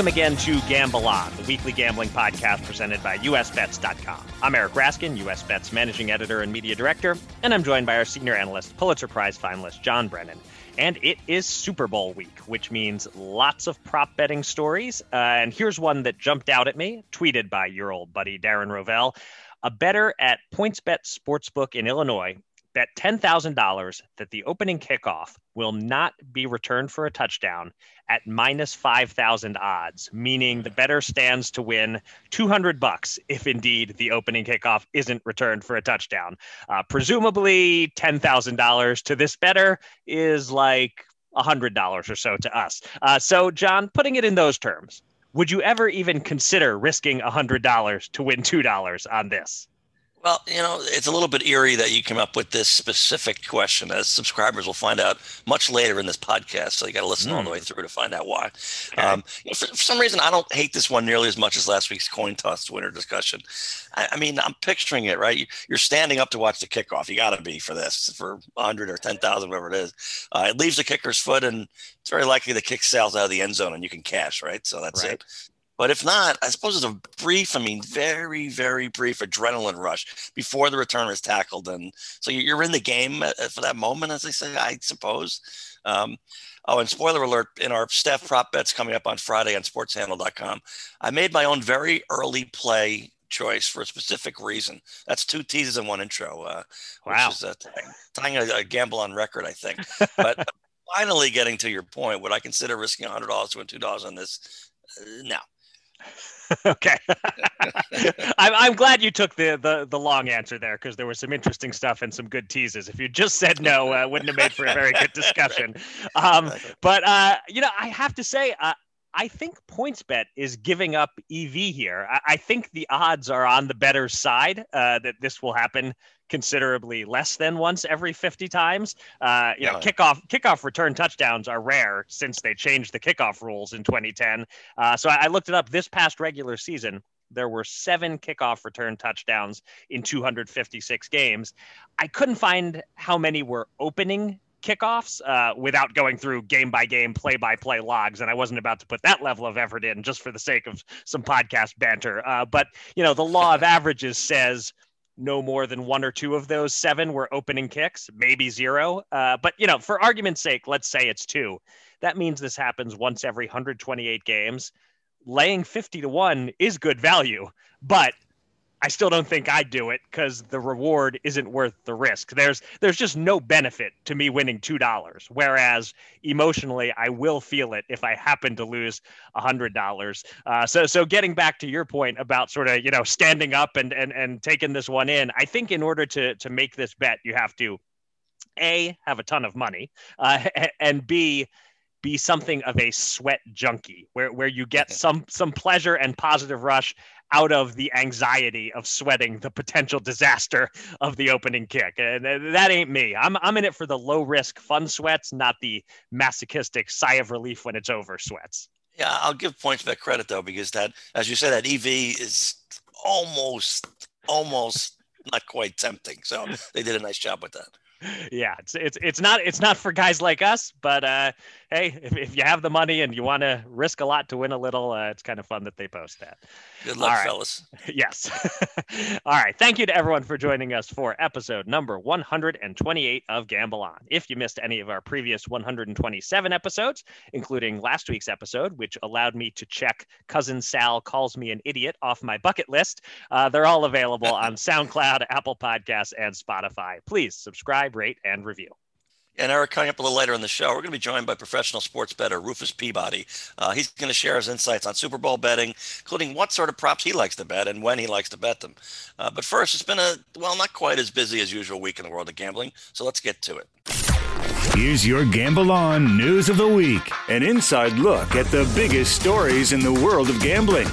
Welcome again to Gamble On, the weekly gambling podcast presented by USBets.com. I'm Eric Raskin, USBets managing editor and media director, and I'm joined by our senior analyst, Pulitzer Prize finalist John Brennan. And it is Super Bowl week, which means lots of prop betting stories. Uh, and here's one that jumped out at me, tweeted by your old buddy Darren Rovell. A bettor at PointsBet Sportsbook in Illinois bet $10,000 that the opening kickoff will not be returned for a touchdown at minus 5,000 odds, meaning the bettor stands to win 200 bucks if indeed the opening kickoff isn't returned for a touchdown. Uh, presumably $10,000 to this bettor is like $100 or so to us. Uh, so, John, putting it in those terms, would you ever even consider risking $100 to win $2 on this? Well, you know, it's a little bit eerie that you came up with this specific question, as subscribers will find out much later in this podcast. So you got to listen mm. all the way hmm. through to find out why. Okay. Um, you know, for, for, some reason, I don't hate this one nearly as much as last week's coin toss winner discussion. I, I mean, I'm picturing it right. You, are standing up to watch the kickoff. You got to be for this for 100 or 10,000, whatever it is. Uh, it leaves the kicker's foot, and it's very likely the kick sails out of the end zone, and you can cash. Right, so that's right. it. But if not, I suppose it's a brief, I mean, very, very brief adrenaline rush before the returner is tackled. And so you're in the game uh, for that moment, as they say, I suppose. Um, oh, and spoiler alert in our staff prop bets coming up on Friday on sportshandle.com, I made my own very early play choice for a specific reason. That's two teases and one intro. Uh, wow. Which is uh, tying a, a, gamble on record, I think. But finally getting to your point, would I consider risking $100 to win $2 on this? Uh, no. okay. I'm, I'm glad you took the, the, the long answer there because there was some interesting stuff and some good teases. If you just said no, uh, wouldn't have made for a very good discussion. Um, but, uh, you know, I have to say, uh, I think PointsBet is giving up EV here. I, I, think the odds are on the better side uh, that this will happen considerably less than once every 50 times. Uh, you yeah. know, kickoff kickoff return touchdowns are rare since they changed the kickoff rules in 2010. Uh, so I, I looked it up. This past regular season, there were seven kickoff return touchdowns in 256 games. I couldn't find how many were opening kickoffs uh, without going through game by game, play by play logs. And I wasn't about to put that level of effort in just for the sake of some podcast banter. Uh, but, you know, the law of averages says no more than one or two of those seven were opening kicks, maybe zero. Uh, but, you know, for argument's sake, let's say it's two. That means this happens once every 128 games. Laying 50 to one is good value, but I still don't think I'd do it because the reward isn't worth the risk. There's there's just no benefit to me winning two dollars. Whereas emotionally, I will feel it if I happen to lose a hundred dollars. Uh, so so getting back to your point about sort of you know standing up and and and taking this one in, I think in order to to make this bet, you have to a have a ton of money, uh, and b be something of a sweat junkie where, where you get some some pleasure and positive rush out of the anxiety of sweating the potential disaster of the opening kick. And that ain't me. I'm, I'm in it for the low risk, fun sweats, not the masochistic sigh of relief when it's over sweats. Yeah, I'll give points for that credit though, because that, as you said, that EV is almost, almost not quite tempting. So they did a nice job with that yeah, it's it's it's not it's not for guys like us, but uh, hey, if, if you have the money and you want to risk a lot to win a little, uh, it's kind of fun that they post that. Good luck, right. fellas. Yes. All right. Thank you to everyone for joining us for episode number 128 of Gamble On. If you missed any of our previous 127 episodes, including last week's episode, which allowed me to check cousin Sal calls me an idiot off my bucket list, uh, they're all available on SoundCloud, Apple Podcasts, and Spotify. Please subscribe, rate, and review. And Eric, coming up a little later in the show, we're going to be joined by professional sports bettor Rufus Peabody. Uh, he's going to share his insights on Super Bowl betting, including what sort of props he likes to bet and when he likes to bet them. Uh, but first, it's been a, well, not quite as busy as usual week in the world of gambling, so let's get to it. Here's your Gamble On News of the Week an inside look at the biggest stories in the world of gambling.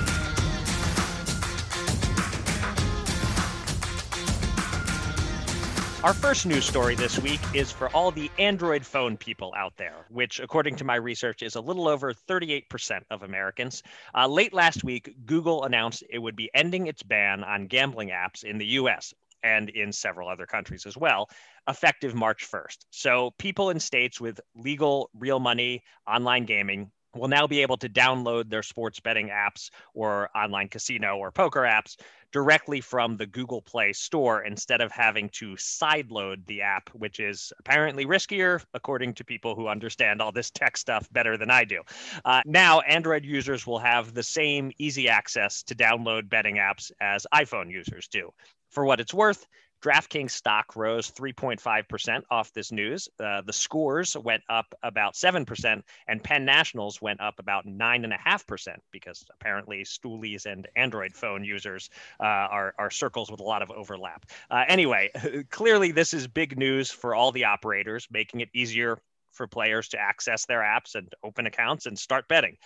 Our first news story this week is for all the Android phone people out there, which, according to my research, is a little over 38% of Americans. Uh, late last week, Google announced it would be ending its ban on gambling apps in the US and in several other countries as well, effective March 1st. So, people in states with legal real money online gaming will now be able to download their sports betting apps or online casino or poker apps directly from the Google Play Store instead of having to sideload the app, which is apparently riskier, according to people who understand all this tech stuff better than I do. Uh, now, Android users will have the same easy access to download betting apps as iPhone users do. For what it's worth, DraftKings stock rose 3.5% off this news. Uh, the scores went up about 7%, and Penn Nationals went up about 9.5% because apparently stoolies and Android phone users uh, are, are circles with a lot of overlap. Uh, anyway, clearly, this is big news for all the operators, making it easier for players to access their apps and open accounts and start betting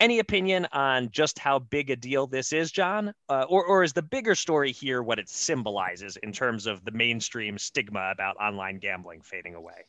any opinion on just how big a deal this is, John? Uh, or, or is the bigger story here what it symbolizes in terms of the mainstream stigma about online gambling fading away?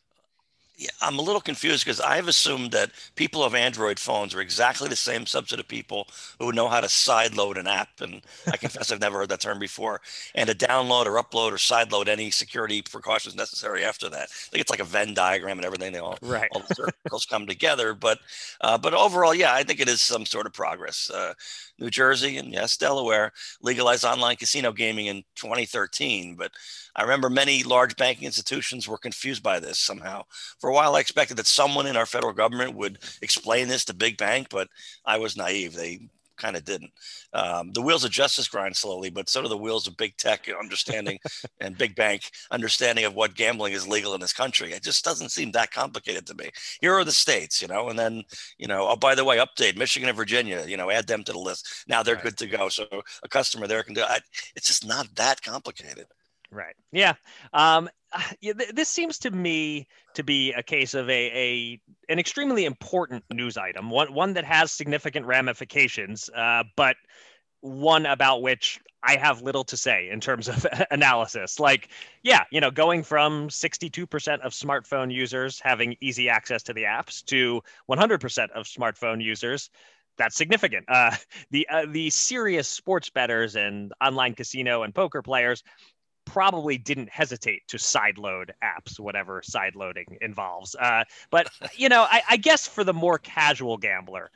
Yeah, I'm a little confused because I've assumed that people of Android phones are exactly the same subset of people who know how to sideload an app. And I confess I've never heard that term before. And to download or upload or sideload any security precautions necessary after that. I think it's like a Venn diagram and everything. They all, right. all the circles come together. But uh, but overall, yeah, I think it is some sort of progress. Uh, New Jersey and yes, Delaware legalized online casino gaming in 2013. But I remember many large banking institutions were confused by this somehow. For a while, I expected that someone in our federal government would explain this to big bank, but I was naive. They kind of didn't. Um, the wheels of justice grind slowly, but so do the wheels of big tech understanding and big bank understanding of what gambling is legal in this country. It just doesn't seem that complicated to me. Here are the states, you know, and then, you know, oh, by the way, update Michigan and Virginia, you know, add them to the list. Now they're right. good to go. So a customer there can do it. It's just not that complicated. Right. Yeah. Um, yeah, th- this seems to me to be a case of a, a an extremely important news item, one one that has significant ramifications, uh, but one about which I have little to say in terms of analysis. Like, yeah, you know, going from 62% of smartphone users having easy access to the apps to 100% of smartphone users that's significant. Uh, the uh, the serious sports bettors and online casino and poker players probably didn't hesitate to sideload apps, whatever sideloading involves. Uh, but you know, I, I guess for the more casual gambler,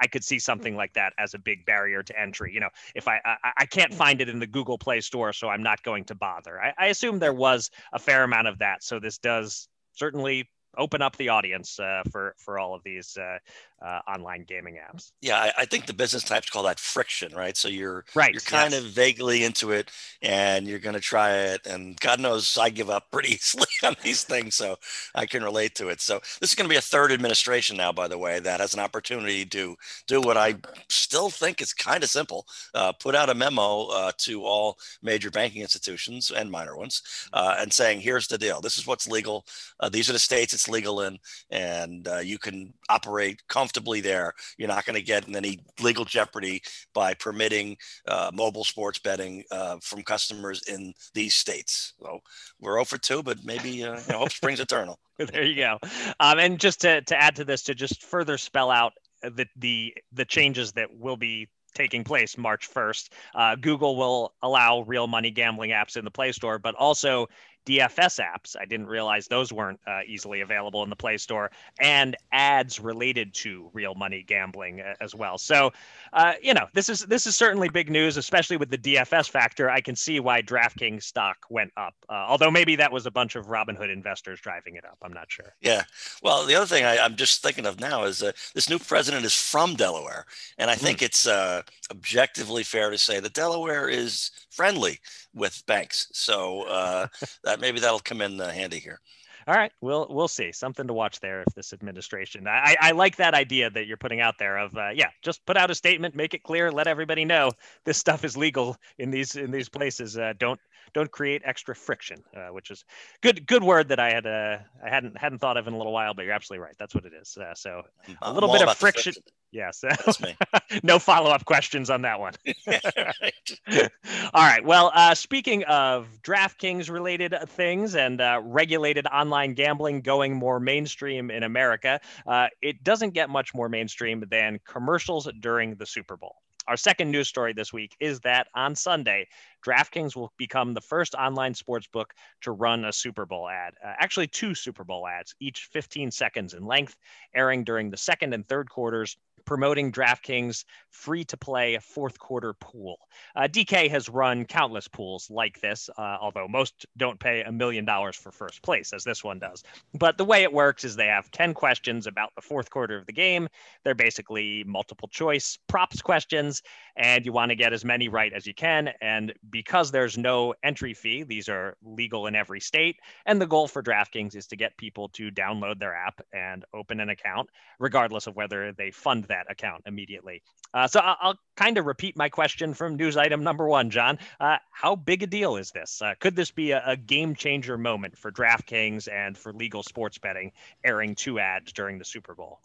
I could see something like that as a big barrier to entry. You know, if I I, I can't find it in the Google Play Store, so I'm not going to bother. I, I assume there was a fair amount of that, so this does certainly open up the audience uh, for for all of these uh, uh, online gaming apps. Yeah, I, I, think the business types call that friction, right? So you're right. You're kind yes. of vaguely into it, and you're going to try it. And God knows I give up pretty easily on these things, so I can relate to it. So this is going to be a third administration now, by the way, that has an opportunity to do what I still think is kind of simple: uh, put out a memo uh, to all major banking institutions and minor ones, uh, and saying, "Here's the deal. This is what's legal. Uh, these are the states it's legal in, and you can operate comfortably." comfortably there. You're not going to get in any legal jeopardy by permitting uh, mobile sports betting uh, from customers in these states. So we're 0 for 2, but maybe uh, you know, hope springs eternal. there you go. Um, and just to, to add to this, to just further spell out the, the, the changes that will be taking place March 1st. Uh, Google will allow real money gambling apps in the Play Store, but also DFS apps. I didn't realize those weren't uh, easily available in the Play Store, and ads related to real money gambling uh, as well. So, uh, you know, this is this is certainly big news, especially with the DFS factor. I can see why DraftKings stock went up, uh, although maybe that was a bunch of Robinhood investors driving it up. I'm not sure. Yeah. Well, the other thing I, am just thinking of now is uh, this new president is from Delaware, and I think mm. it's uh, objectively fair to say that Delaware is friendly with banks. So uh, that maybe that'll come in uh, handy here. All right, we'll we'll see. Something to watch there if this administration. I, I like that idea that you're putting out there of uh, yeah, just put out a statement, make it clear, let everybody know this stuff is legal in these in these places. Uh, don't don't create extra friction, uh, which is good good word that I had uh, I hadn't hadn't thought of in a little while, but you're absolutely right. That's what it is. Uh, so a little bit of friction. Yes. That's me. no follow up questions on that one. Right. All right. Well, uh, speaking of DraftKings related things and uh, regulated online gambling going more mainstream in America, uh, it doesn't get much more mainstream than commercials during the Super Bowl. Our second news story this week is that on Sunday, DraftKings will become the first online sports book to run a Super Bowl ad. Uh, actually, two Super Bowl ads, each 15 seconds in length, airing during the second and third quarters promoting DraftKings free to play fourth quarter pool. Uh, DK has run countless pools like this, uh, although most don't pay a million dollars for first place, as this one does. But the way it works is they have 10 questions about the fourth quarter of the game. They're basically multiple choice props questions, and you want to get as many right as you can. And because there's no entry fee, these are legal in every state. And the goal for DraftKings is to get people to download their app and open an account, regardless of whether they fund that account immediately. Uh, so I'll, I'll kind of repeat my question from news item number one, John. Uh, how big a deal is this? Uh, could this be a, a game changer moment for DraftKings and for legal sports betting airing two ads during the Super Bowl?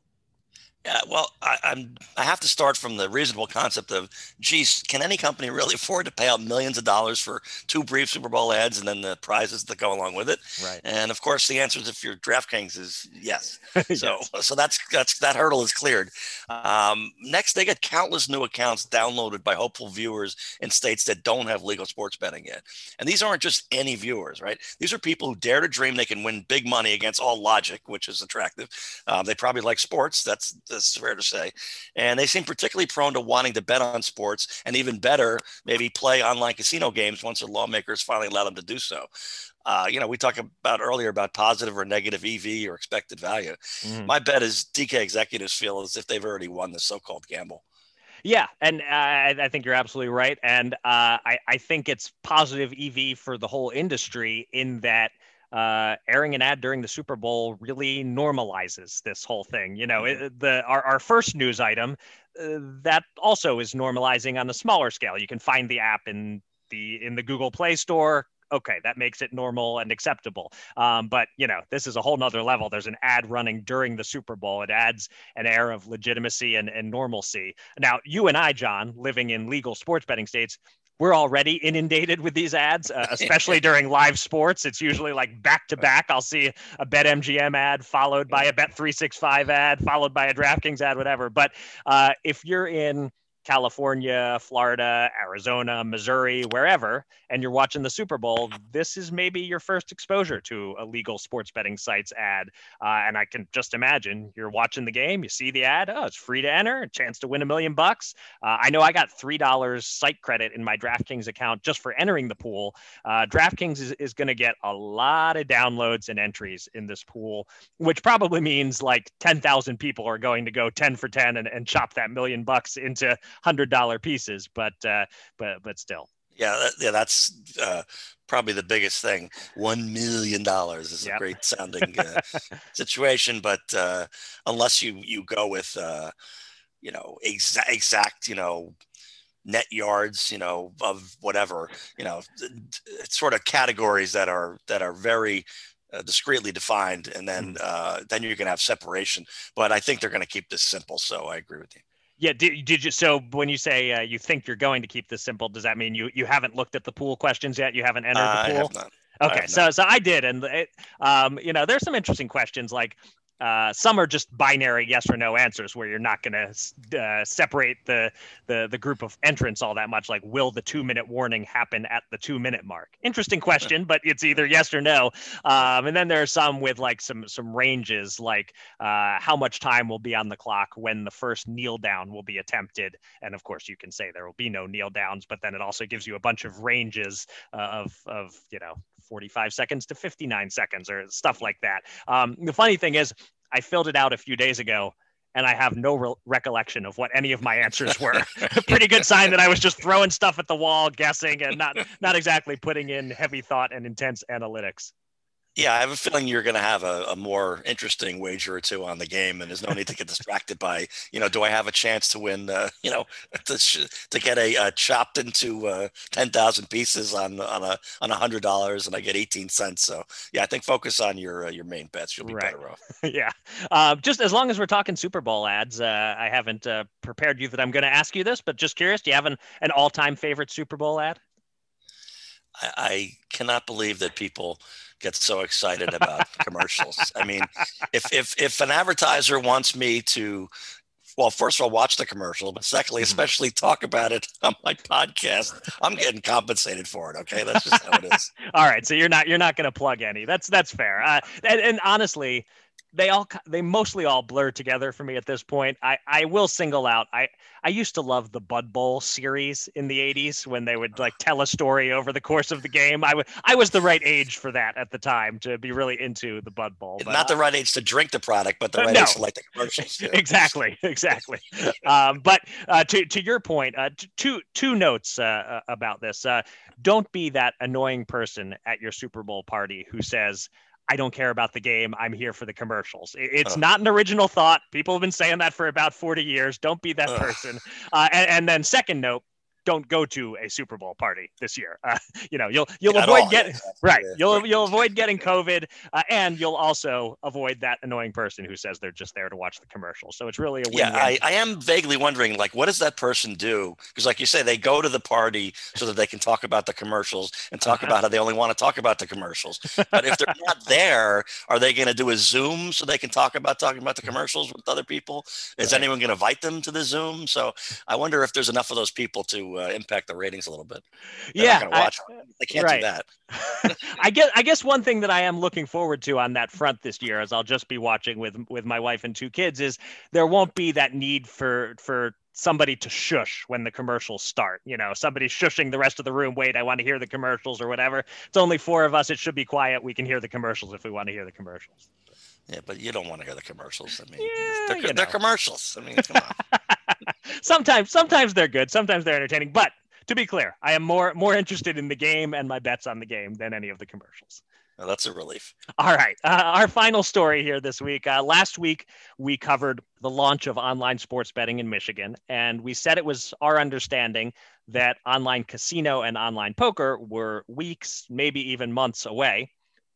Yeah, well, I, I'm. I have to start from the reasonable concept of, geez, can any company really afford to pay out millions of dollars for two brief Super Bowl ads and then the prizes that go along with it? Right. And of course, the answer is if you're DraftKings is yes. Yes. So, so that's that's that hurdle is cleared. Um, next, they get countless new accounts downloaded by hopeful viewers in states that don't have legal sports betting yet. And these aren't just any viewers, right? These are people who dare to dream they can win big money against all logic, which is attractive. Um, they probably like sports. That's that's fair to say. And they seem particularly prone to wanting to bet on sports and even better, maybe play online casino games once their lawmakers finally allow them to do so. Uh, you know, we talked about earlier about positive or negative EV or expected value. Mhm. My bet is DK executives feel as if they've already won the so-called gamble. Yeah, and uh, I I think you're absolutely right, and uh, I I think it's positive EV for the whole industry in that uh, airing an ad during the Super Bowl really normalizes this whole thing. You know, it, the our, our first news item uh, that also is normalizing on a smaller scale. You can find the app in the in the Google Play Store. Okay, that makes it normal and acceptable. Um, but you know, this is a whole nother level. There's an ad running during the Super Bowl. It adds an air of legitimacy and, and normalcy. Now, you and I, John, living in legal sports betting states, we're already inundated with these ads, uh, especially during live sports. It's usually like back to back. I'll see a BetMGM ad followed by a Bet365 ad, followed by a DraftKings ad, whatever. But uh, if you're in California, Florida, Arizona, Missouri, wherever, and you're watching the Super Bowl, this is maybe your first exposure to a legal sports betting site's ad. Uh, and I can just imagine you're watching the game, you see the ad, oh, it's free to enter, a chance to win a million bucks. Uh, I know I got $3 site credit in my DraftKings account just for entering the pool. Uh, DraftKings is, is going to get a lot of downloads and entries in this pool, which probably means like 10,000 people are going to go 10 for 10 and, and chop that million bucks into hundred dollar pieces. But, uh, but, but still. Yeah, that, yeah, that's uh, probably the biggest thing. One million dollars is Yep. a great sounding uh, situation, but uh, unless you you go with uh, you know exact exact you know net yards you know of whatever you know sort of categories that are that are very uh, discreetly defined and then uh, then you're going to have separation but i think they're going to keep this simple so i agree with you Yeah. Did, did you? So when you say uh, you think you're going to keep this simple, does that mean you you haven't looked at the pool questions yet? You haven't entered i the pool? have not Okay, so so I did, and it, um, you know, there's some interesting questions. Like uh, some are just binary yes or no answers, where you're not going to uh, separate the, the the group of entrants all that much. Like, will the two minute warning happen at the two minute mark? Interesting question, but it's either yes or no. Um, and then there are some with like some some ranges, like uh, how much time will be on the clock when the first kneel down will be attempted. And of course, you can say there will be no kneel downs, but then it also gives you a bunch of ranges uh, of of you know 45 seconds to 59 seconds or stuff like that. Um, the funny thing is, I filled it out a few days ago. And I have no re- recollection of what any of my answers were. Pretty good sign that I was just throwing stuff at the wall, guessing, and not not exactly putting in heavy thought and intense analytics. Yeah, I have a feeling you're going to have a, a, more interesting wager or two on the game, and there's no need to get distracted by, you know, do I have a chance to win, uh, you know, to, to get a uh, chopped into uh, ten thousand pieces on on a on a hundred dollars, and I get eighteen cents. So yeah, I think focus on your uh, your main bets. You'll be right. better off. yeah, uh, just as long as we're talking Super Bowl ads, uh, I haven't prepared you that I'm going to ask you this, but just curious, do you have an, an all time favorite Super Bowl ad? I, I cannot believe that people get so excited about commercials. I mean, if if if an advertiser wants me to well, first of all, watch the commercial, but secondly, mm-hmm. especially talk about it on my podcast. I'm getting compensated for it. Okay, that's just how it is. all right, so you're not you're not going to plug any. That's that's fair. Uh, and, and honestly, they all they mostly all blur together for me at this point. I I will single out. I I used to love the Bud Bowl series in the 80s when they would like tell a story over the course of the game. I would I was the right age for that at the time to be really into the Bud Bowl. But, Not the right age to drink the product, but the right no. age to like the commercials. exactly, exactly. um, but uh, to to your point, uh, two two notes uh, uh, about this. Uh, don't be that annoying person at your Super Bowl party who says I don't care about the game. I'm here for the commercials. It's not an original thought. People have been saying that for about 40 years. Don't be that person. Uh, and, and, then, second note, don't go to a Super Bowl party this year. Uh, you know, you'll you'll avoid getting right. You'll you'll avoid getting COVID, uh, and you'll also avoid that annoying person who says they're just there to watch the commercial. So it's really a win. Yeah, I, I am vaguely wondering, like, what does that person do? Because, like you say, they go to the party so that they can talk about the commercials and talk uh-huh. about how they only want to talk about the commercials. But if they're not there, are they going to do a Zoom so they can talk about talking about the commercials with other people? Is right. anyone going to invite them to the Zoom? So I wonder if there's enough of those people to uh, impact the ratings a little bit. They're yeah, watch. I, they can't right. do that. I guess I guess one thing that I am looking forward to on that front this year, as I'll just be watching with with my wife and two kids, is there won't be that need for for somebody to shush when the commercials start. You know, somebody shushing the rest of the room. Wait, I want to hear the commercials or whatever. It's only four of us. It should be quiet. We can hear the commercials if we want to hear the commercials. Yeah, but you don't want to hear the commercials. I mean, yeah, they're, they're commercials. I mean, come on. sometimes, sometimes they're good. Sometimes they're entertaining. But to be clear, I am more more interested in the game and my bets on the game than any of the commercials. Well, that's a relief. All right. Uh, our final story here this week. Uh, last week, we covered the launch of online sports betting in Michigan, and we said it was our understanding that online casino and online poker were weeks, maybe even months away.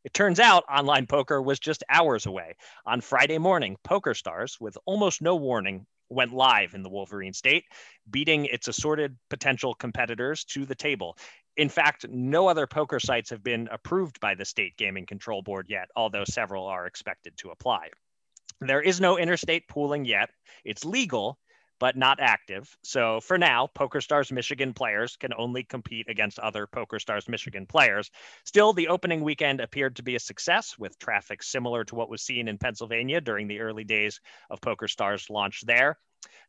It turns out online poker was just hours away. On Friday morning, PokerStars, with almost no warning, went live in the Wolverine state, beating its assorted potential competitors to the table. In fact, no other poker sites have been approved by the state gaming control board yet, although several are expected to apply. There is no interstate pooling yet. It's legal, but not active. So for now, PokerStars Michigan players can only compete against other PokerStars Michigan players. Still, the opening weekend appeared to be a success with traffic similar to what was seen in Pennsylvania during the early days of PokerStars launch there.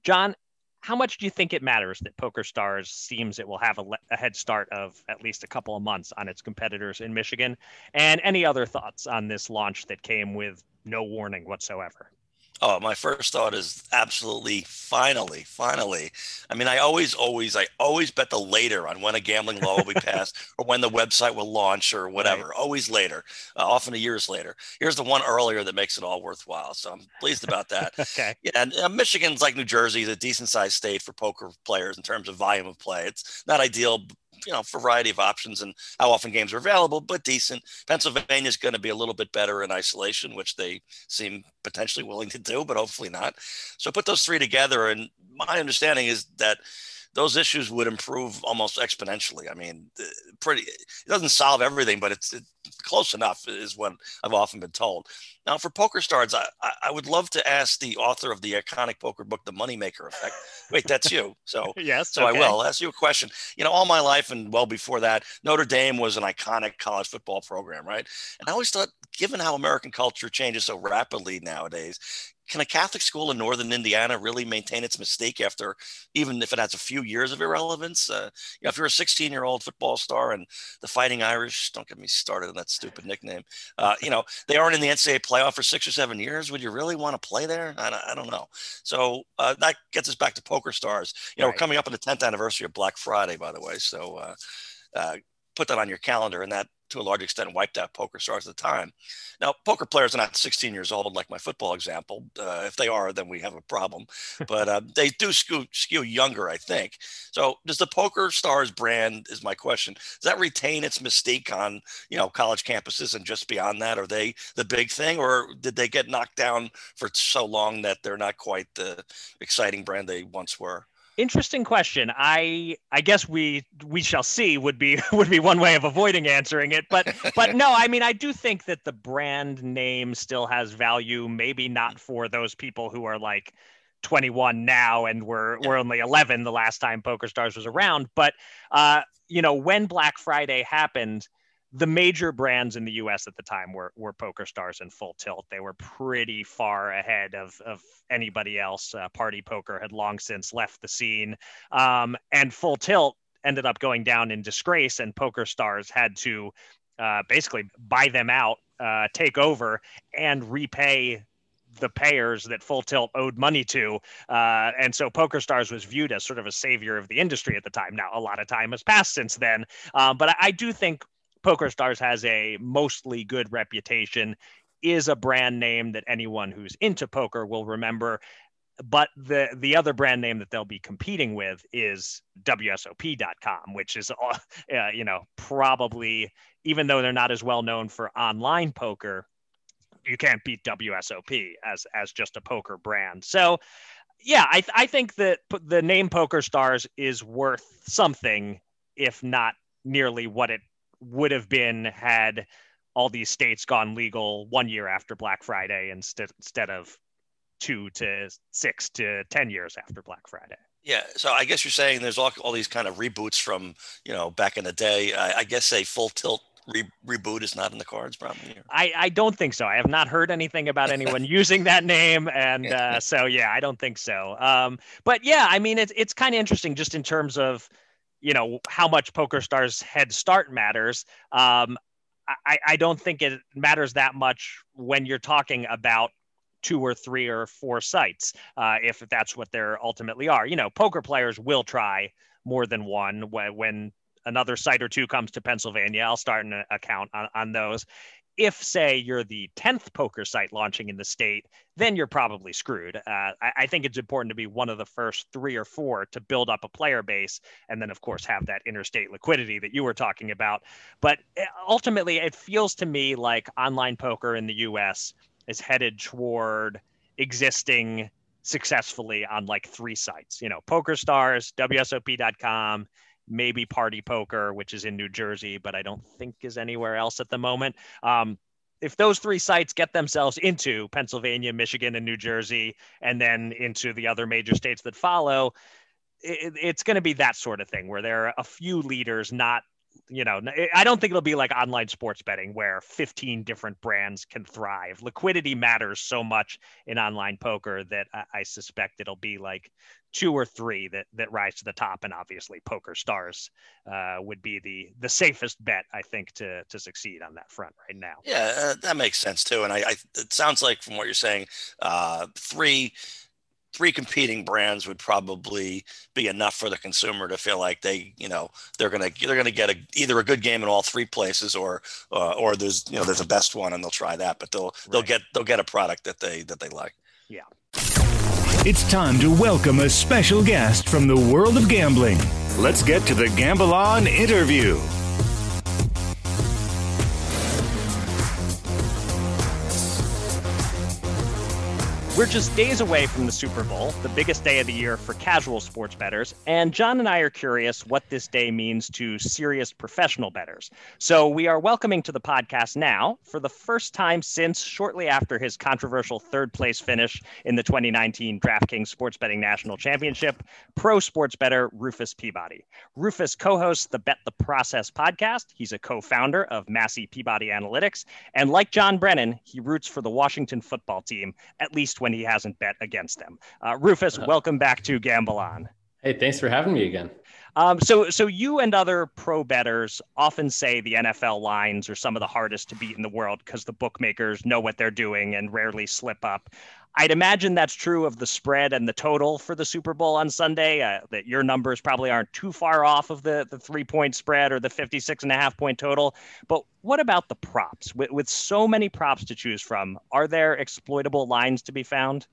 John, how much do you think it matters that PokerStars seems it will have a, a, head start of at least a couple of months on its competitors in Michigan? And any other thoughts on this launch that came with no warning whatsoever? Oh, my first thought is absolutely finally, finally. I mean, I always, always, I always bet the later on when a gambling law will be passed or when the website will launch or whatever. Right. Always later, uh, often a years later. Here's the one earlier that makes it all worthwhile. So I'm pleased about that. okay. Yeah, and uh, Michigan's like New Jersey, is a decent sized state for poker players in terms of volume of play. It's not ideal, you know variety of options and how often games are available, but decent. Pennsylvania is going to be a little bit better in isolation, which they seem potentially willing to do, but hopefully not. So put those three together, and my understanding is that those issues would improve almost exponentially. I mean, eh, pretty. It doesn't solve everything, but it's, it's close enough, is what I've often been told. Now, for PokerStars, I, I would love to ask the author of the iconic poker book, The Moneymaker Effect. Wait, that's you. So yes, so okay. I will ask you a question. You know, all my life and well before that, Notre Dame was an iconic college football program, right? And I always thought, given how American culture changes so rapidly nowadays, can a Catholic school in northern Indiana really maintain its mistake after, even if it has a few years of irrelevance? Uh, you know, if you're a 16 year old football star and the Fighting Irish, don't get me started on that stupid nickname. Uh, you know, they aren't in the NCAA playoff for six or seven years. Would you really want to play there? I, I don't know. So uh, that gets us back to Poker Stars. You know, right. we're coming up on the 10th anniversary of Black Friday, by the way. So uh, uh, put that on your calendar, and that to a large extent wiped out poker stars at the time. Now, poker players are not 16 years old like my football example. Uh, if they are, then we have a problem. But uh, they do skew, skew younger, I think. So, does the Poker Stars brand, is my question, does that retain its mystique on you know college campuses and just beyond that? Are they the big thing, or did they get knocked down for so long that they're not quite the exciting brand they once were? Interesting question. I I guess we we shall see would be would be one way of avoiding answering it. But but no, I mean I do think that the brand name still has value. Maybe not for those people who are like 21 now and we're we're only 11 the last time Poker Stars was around. But uh, you know when Black Friday happened the major brands in the US at the time were were Poker Stars and Full Tilt. They were pretty far ahead of of anybody else. Uh, Party Poker had long since left the scene, um, and Full Tilt ended up going down in disgrace, and Poker Stars had to uh, basically buy them out, uh, take over, and repay the payers that Full Tilt owed money to. Uh, and so Poker Stars was viewed as sort of a savior of the industry at the time. Now, a lot of time has passed since then. Um, but I, I, do think Poker Stars has a mostly good reputation, is a brand name that anyone who's into poker will remember. But the the other brand name that they'll be competing with is WSOP.com, which is uh, uh, you know probably even though they're not as well known for online poker, you can't beat WSOP as as just a poker brand. So yeah, I, I think that the name Poker Stars is worth something, if not nearly what it would have been had all these states gone legal one year after Black Friday instead instead of two to six to ten years after Black Friday. Yeah, so I guess you're saying there's all, all these kind of reboots from you know back in the day. I, I guess a full tilt re- reboot is not in the cards, probably. I, I don't think so. I have not heard anything about anyone using that name, and uh, so yeah, I don't think so. Um, but yeah, I mean, it's it's kind of interesting just in terms of you know how much poker stars head start matters. Um, I, I don't think it matters that much when you're talking about two or three or four sites uh, if that's what they're ultimately are. You know poker players will try more than one. When, another site or two comes to pennsylvania i'll start an account on, on those if say you're the 10th poker site launching in the state then you're probably screwed. Uh, I, I, think it's important to be one of the first three or four to build up a player base and then of course have that interstate liquidity that you were talking about. But eh, ultimately it feels to me like online poker in the us is headed toward existing successfully on like three sites you know poker stars wsop.com maybe Party Poker, which is in New Jersey, but I don't think is anywhere else at the moment. Um, if those three sites get themselves into Pennsylvania, Michigan, and New Jersey, and then into the other major states that follow, it, it's going to be that sort of thing where there are a few leaders, not you know, I don't think it'll be like online sports betting where 15 different brands can thrive. Liquidity matters so much in online poker that I, suspect it'll be like two or three that that rise to the top, and obviously Poker Stars uh, would be the the safest bet I think to to succeed on that front right now. Yeah, uh, that makes sense too. And I, I, it sounds like from what you're saying, uh, three three competing brands would probably be enough for the consumer to feel like they, you know, they're gonna they're gonna get a, either a good game in all three places or uh, or there's you know there's a best one and they'll try that, but they'll right. they'll get they'll get a product that they that they like. Yeah. It's time to welcome a special guest from the world of gambling. Let's get to the Gamble On interview. We're just days away from the Super Bowl, the biggest day of the year for casual sports bettors, and John and I are curious what this day means to serious professional bettors. So we are welcoming to the podcast now, for the first time since shortly after his controversial third place finish in the 2019 DraftKings Sports Betting National Championship, pro sports bettor Rufus Peabody. Rufus co hosts the Bet the Process podcast. He's a co founder of Massey Peabody Analytics. And like John Brennan, he roots for the Washington football team, at least when when he hasn't bet against them. Uh, Rufus, uh welcome back to Gamble On. Hey, thanks for having me again. Um, so, so you and other pro bettors often say the NFL lines are some of the hardest to beat in the world because the bookmakers know what they're doing and rarely slip up. I'd imagine that's true of the spread and the total for the Super Bowl on Sunday. Uh, that your numbers probably aren't too far off of the the three point spread or the 56 and a half point total. But what about the props? With, with so many props to choose from, are there exploitable lines to be found?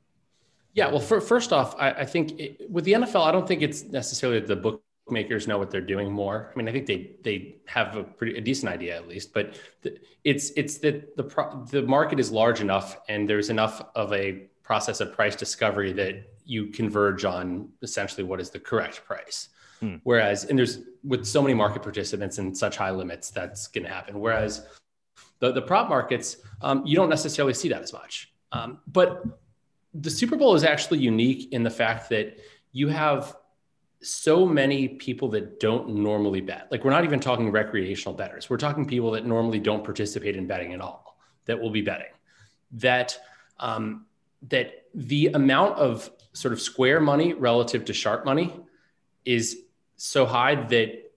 Yeah, well, for, first off, I, I think it, with the NFL, I don't think it's necessarily the bookmakers know what they're doing more. I mean, I think they they have a pretty a decent idea at least, but the, it's it's that the pro, the market is large enough and there's enough of a process of price discovery that you converge on essentially what is the correct price. Hmm. Whereas, and there's with so many market participants and such high limits, that's going to happen. Whereas the, the prop markets, um, you don't necessarily see that as much. Um, but the Super Bowl is actually unique in the fact that you have so many people that don't normally bet. Like we're not even talking recreational bettors. We're talking people that normally don't participate in betting at all that will be betting. That um, that the amount of sort of square money relative to sharp money is so high that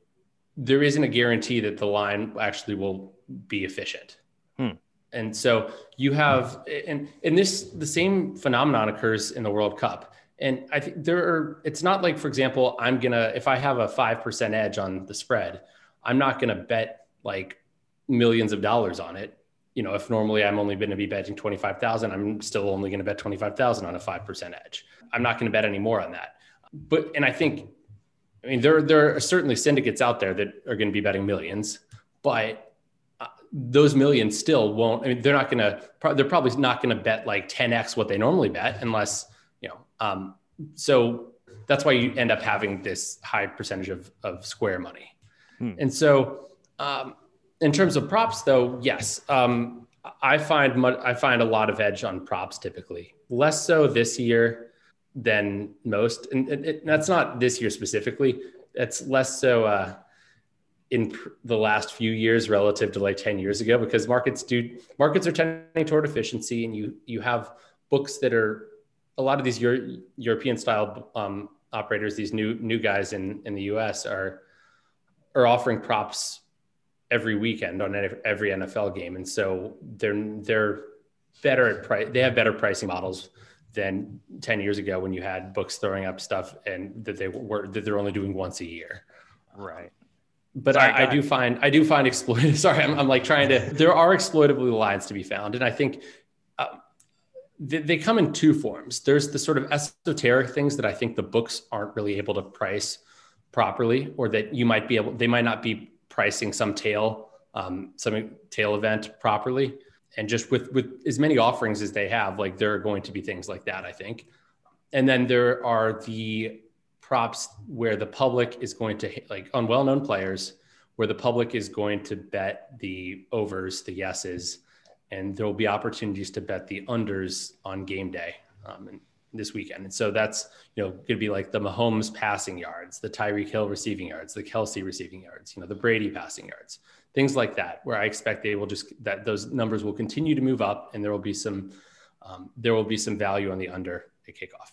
there isn't a guarantee that the line actually will be efficient. Hmm. And so you have, and and this the same phenomenon occurs in the World Cup. And I think there are. It's not like, for example, I'm gonna if I have a five percent edge on the spread, I'm not gonna bet like millions of dollars on it. You know, if normally I'm only going to be betting twenty five thousand, I'm still only going to bet twenty five thousand on a five percent edge. I'm not going to bet any more on that. But and I think, I mean, there there are certainly syndicates out there that are going to be betting millions, but uh, those millions still won't. I mean, they're not going to. They're probably not going to bet like 10x what they normally bet, unless. Um, so that's why you end up having this high percentage of of square money. Hmm. And so, um, in terms of props, though, yes, um, I find I find a lot of edge on props typically. Less so this year than most, and it, it, that's not this year specifically. It's less so. Uh, in pr- the last few years relative to like 10 years ago because markets do markets are tending toward efficiency and you you have books that are a lot of these Euro- European style um, operators these new new guys in in the US are are offering props every weekend on every NFL game and so they're they're better at price they have better pricing models than 10 years ago when you had books throwing up stuff and that they were that they're only doing once a year right but sorry, I, I do find I do find exploit. Sorry, I'm, I'm, like trying to. There are exploitable lines to be found, and I think they, they, come in two forms. There's the sort of esoteric things that I think the books aren't really able to price properly, or that you might be able. They might not be pricing some tail, um, some tail event properly, and just with with as many offerings as they have, like there are going to be things like that. I think, and then there are the props where the public is going to like on well-known players where the public is going to bet the overs the yeses and there will be opportunities to bet the unders on game day um, and this weekend. And so that's you know going to be like the mahomes passing yards the tyreek hill receiving yards the Kelce receiving yards you know the brady passing yards things like that where i expect they will just that those numbers will continue to move up and there will be some um, there will be some value on the under at kickoff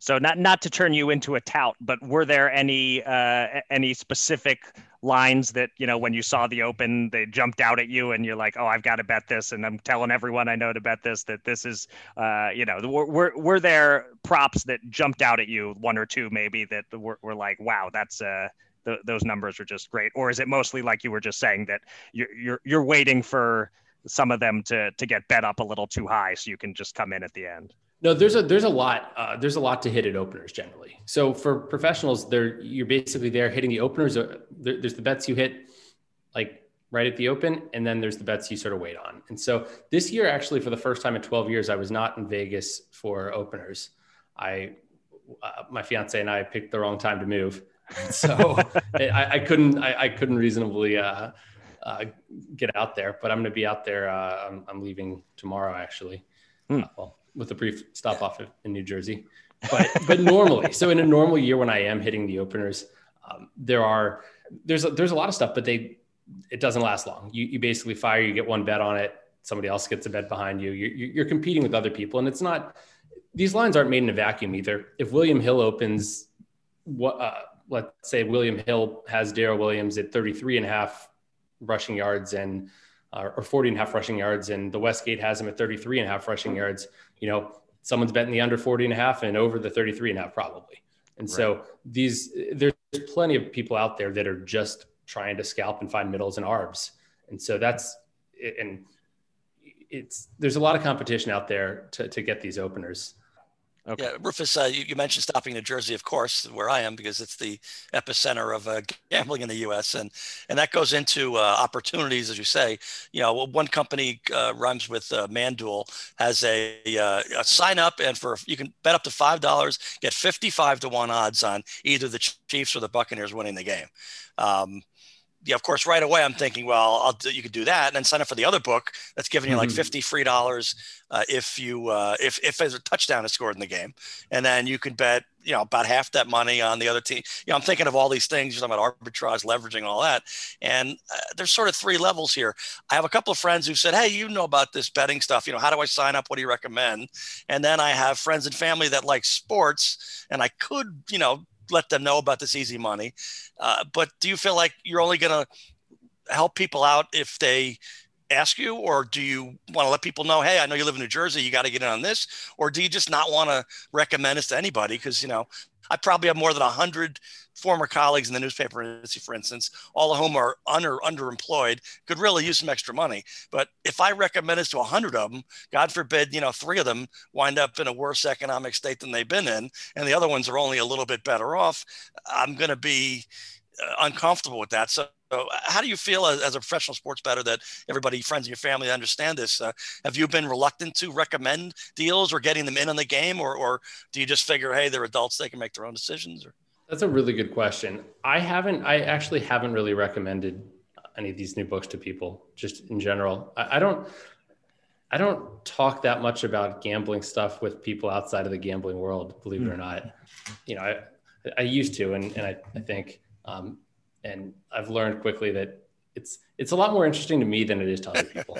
so not not to turn you into a tout, but were there any uh, any specific lines that you know when you saw the open they jumped out at you and you're like, oh, I've got to bet this, and I'm telling everyone I know to bet this that this is uh, you know were were there props that jumped out at you one or two maybe that were, were like, wow, that's uh those numbers are just great, or is it mostly like you were just saying that you're you're, you're waiting for some of them to to get bet up a little too high so you can just come in at the end? No, there's a there's a lot uh, there's a lot to hit at openers generally. So for professionals, they're you're basically there hitting the openers. Uh, there, there's the bets you hit like right at the open, and then there's the bets you sort of wait on. And so this year, actually, for the first time in 12 years, I was not in Vegas for openers. I uh, my fiance and I picked the wrong time to move, so I, I, couldn't I, I couldn't reasonably. Uh, uh, get out there, but I'm going to be out there. Uh, I'm, I'm, leaving tomorrow, actually. Hmm. well, with a brief stop off in New Jersey. But but normally, so in a normal year when I am hitting the openers, um, there are there's a, there's a lot of stuff, but they it doesn't last long. You you basically fire, you get one bet on it, somebody else gets a bet behind you. You're, you're competing with other people, and it's not these lines aren't made in a vacuum either. If William Hill opens what uh, let's say William Hill has Darrel Williams at 33 and a half rushing yards and uh, or 40 and a half rushing yards and the Westgate has him at 33 and a half rushing yards, you know, someone's betting the under 40 and a half and over the 33 and a half probably. And right. so these there's plenty of people out there that are just trying to scalp and find middles and arbs. And so that's and it's there's a lot of competition out there to, to get these openers. Okay. Yeah, Rufus, uh, you, you, mentioned stopping New Jersey, of course, where I am, because it's the epicenter of uh, gambling in the U.S. and and that goes into uh, opportunities, as you say. You know, one company uh, rhymes with uh, ManDuel has a, uh, a, sign up, and for you can bet up to five dollars, get fifty-five to one odds on either the Chiefs or the Buccaneers winning the game. Um, yeah, of course, right away I'm thinking, well, I'll do, you could do that and then sign up for the other book that's giving you like mm-hmm. 50 free dollars uh, if you uh, if if there's a touchdown is scored in the game, and then you can bet you know about half that money on the other team. You know, I'm thinking of all these things. You're talking about arbitrage, leveraging, all that, and uh, there's sort of three levels here. I have a couple of friends who said, "Hey, you know about this betting stuff? You know, how do I sign up? What do you recommend?" And then I have friends and family that like sports, and I could you know let them know about this easy money. Uh, but do you feel like you're only going to help people out if they ask you, or do you want to let people know, hey, I know you live in New Jersey, you got to get in on this, or do you just not want to recommend this to anybody? Because you know, I probably have more than a hundred former colleagues in the newspaper industry, for instance, all of whom are under underemployed, could really use some extra money. But if I recommend this to a hundred of them, God forbid, you know, three of them wind up in a worse economic state than they've been in, and the other ones are only a little bit better off. I'm going to be uh, uncomfortable with that. So so how do you feel as, as, a professional sports bettor that everybody, friends, and your family understand this? Uh, have you been reluctant to recommend deals or getting them in on the game, or, or do you just figure, hey, they're adults, they can make their own decisions? Or? That's a really good question. I haven't, I actually haven't really recommended any of these new books to people, just in general. I, I don't, I don't talk that much about gambling stuff with people outside of the gambling world, believe it or hmm. not. You know, I, I used to, and, and I, I think um, and I've learned quickly that it's it's a lot more interesting to me than it is to other people.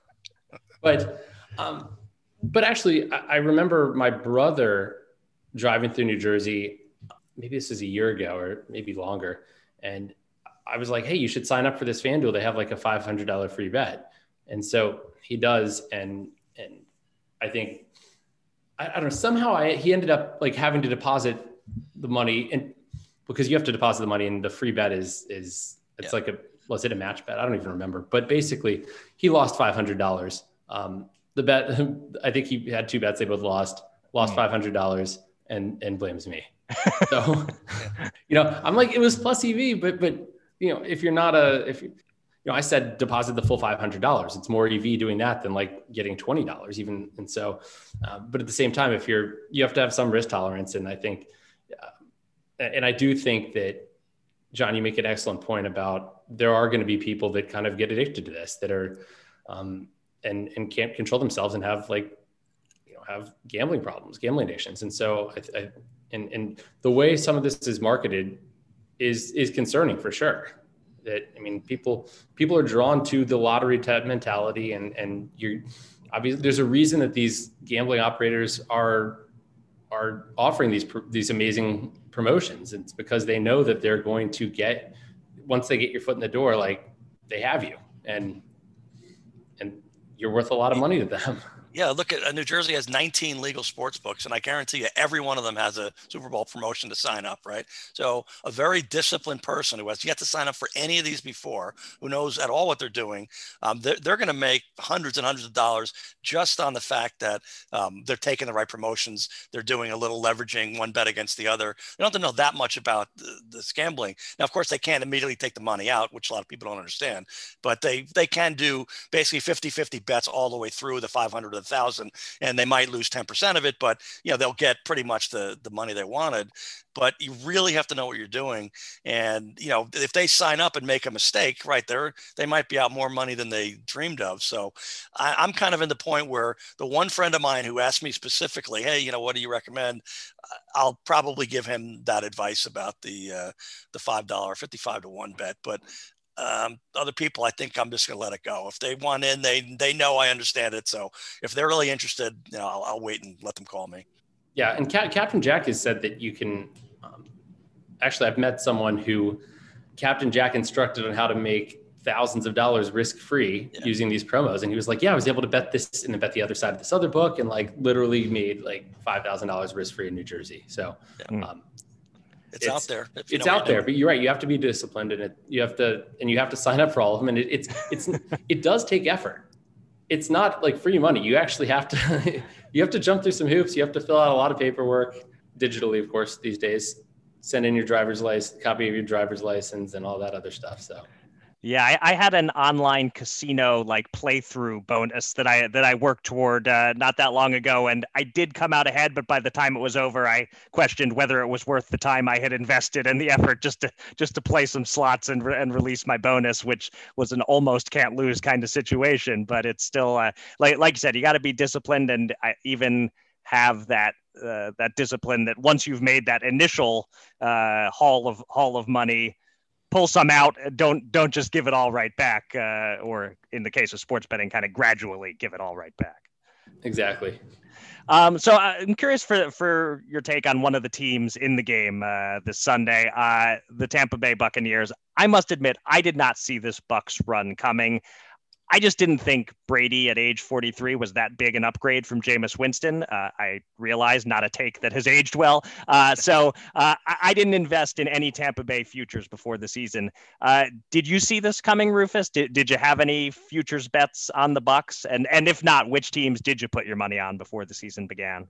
but um, but actually, I, I remember my brother driving through New Jersey. Maybe this is a year ago or maybe longer, and I was like, "Hey, you should sign up for this FanDuel. They have like a five hundred dollar free bet." And so he does, and and I think I, I don't know. Somehow, I he ended up like having to deposit the money, and because you have to deposit the money and the free bet is is it's yeah. like a was it a match bet? I don't even remember. But basically, he lost five hundred dollars. Um, the bet, I think he had two bets. They both lost. Lost mm. five hundred dollars and and blames me. So, you know, I'm like it was plus EV, but but you know, if you're not a if you know, I said deposit the full five hundred dollars. It's more EV doing that than like getting twenty dollars even. And so, uh, but at the same time, if you're you have to have some risk tolerance, and I think and I do think that John, you make an excellent point about there are going to be people that kind of get addicted to this that are um, and and can't control themselves and have like you know have gambling problems, gambling addictions, and so I, I and and the way some of this is marketed is is concerning for sure. That I mean, people people are drawn to the lottery type mentality, and and you're obviously there's a reason that these gambling operators are are offering these these amazing promotions. It's because they know that they're going to get once they get your foot in the door, like they have you, and and you're worth a lot of money to them. Yeah, look at uh, New Jersey has 19 legal sports books, and I guarantee you every one of them has a Super Bowl promotion to sign up, right? So a very disciplined person who has yet to sign up for any of these before, who knows at all what they're doing, um, they're, they're going to make hundreds and hundreds of dollars just on the fact that um, they're taking the right promotions, they're doing a little leveraging, one bet against the other. They don't have to know that much about the, the gambling. Now, of course, they can't immediately take the money out, which a lot of people don't understand, but they they can do basically 50-50 bets all the way through the 500 or thousand and they might lose 10% of it, but you know, they'll get pretty much the, the money they wanted. But you really have to know what you're doing. And, you know, if they sign up and make a mistake right there, they might be out more money than they dreamed of. So I, I'm kind of in the point where the one friend of mine who asked me specifically, Hey, you know, what do you recommend? I'll probably give him that advice about the, uh, the $5, 55 to one bet. But um, other people, I think I'm just going to let it go. If they want in, they they know I understand it. So if they're really interested, you know, I'll, I'll wait and let them call me. Yeah, and Captain Jack has said that you can um, actually, I've met someone who Captain Jack instructed on how to make thousands of dollars risk free yeah. using these promos. And he was like, Yeah, I was able to bet this and then bet the other side of this other book and like literally made like $5,000 risk free in New Jersey. So, yeah. um, it's, it's, out there. It's out there, but you're right. You have to be disciplined and it, you have to, and you have to sign up for all of them. And it, it's, it's, it does take effort. It's not like free money. You actually have to, you have to jump through some hoops. You have to fill out a lot of paperwork digitally, of course, these days. Send in your driver's license, copy of your driver's license, and all that other stuff. So yeah, I, I, had an online casino like playthrough bonus that I that I worked toward uh, not that long ago, and I did come out ahead. But by the time it was over, I questioned whether it was worth the time I had invested and the effort just to just to play some slots and and release my bonus, which was an almost can't lose kind of situation. But it's still uh, like like you said, you got to be disciplined and I even have that uh, that discipline that once you've made that initial uh, haul of haul of money pull some out. Don't don't just give it all right back, uh, or in the case of sports betting, kind of gradually give it all right back. Exactly. Um, so uh, I'm curious for for your take on one of the teams in the game uh, this Sunday, uh, the Tampa Bay Buccaneers. I must admit, I did not see this Bucs run coming. I just didn't think Brady at age 43 was that big an upgrade from Jameis Winston. Uh, I realize not a take that has aged well. Uh, so uh, I didn't invest in any Tampa Bay futures before the season. Uh, did you see this coming, Rufus? Did, did you have any futures bets on the Bucs? And and if not, which teams did you put your money on before the season began?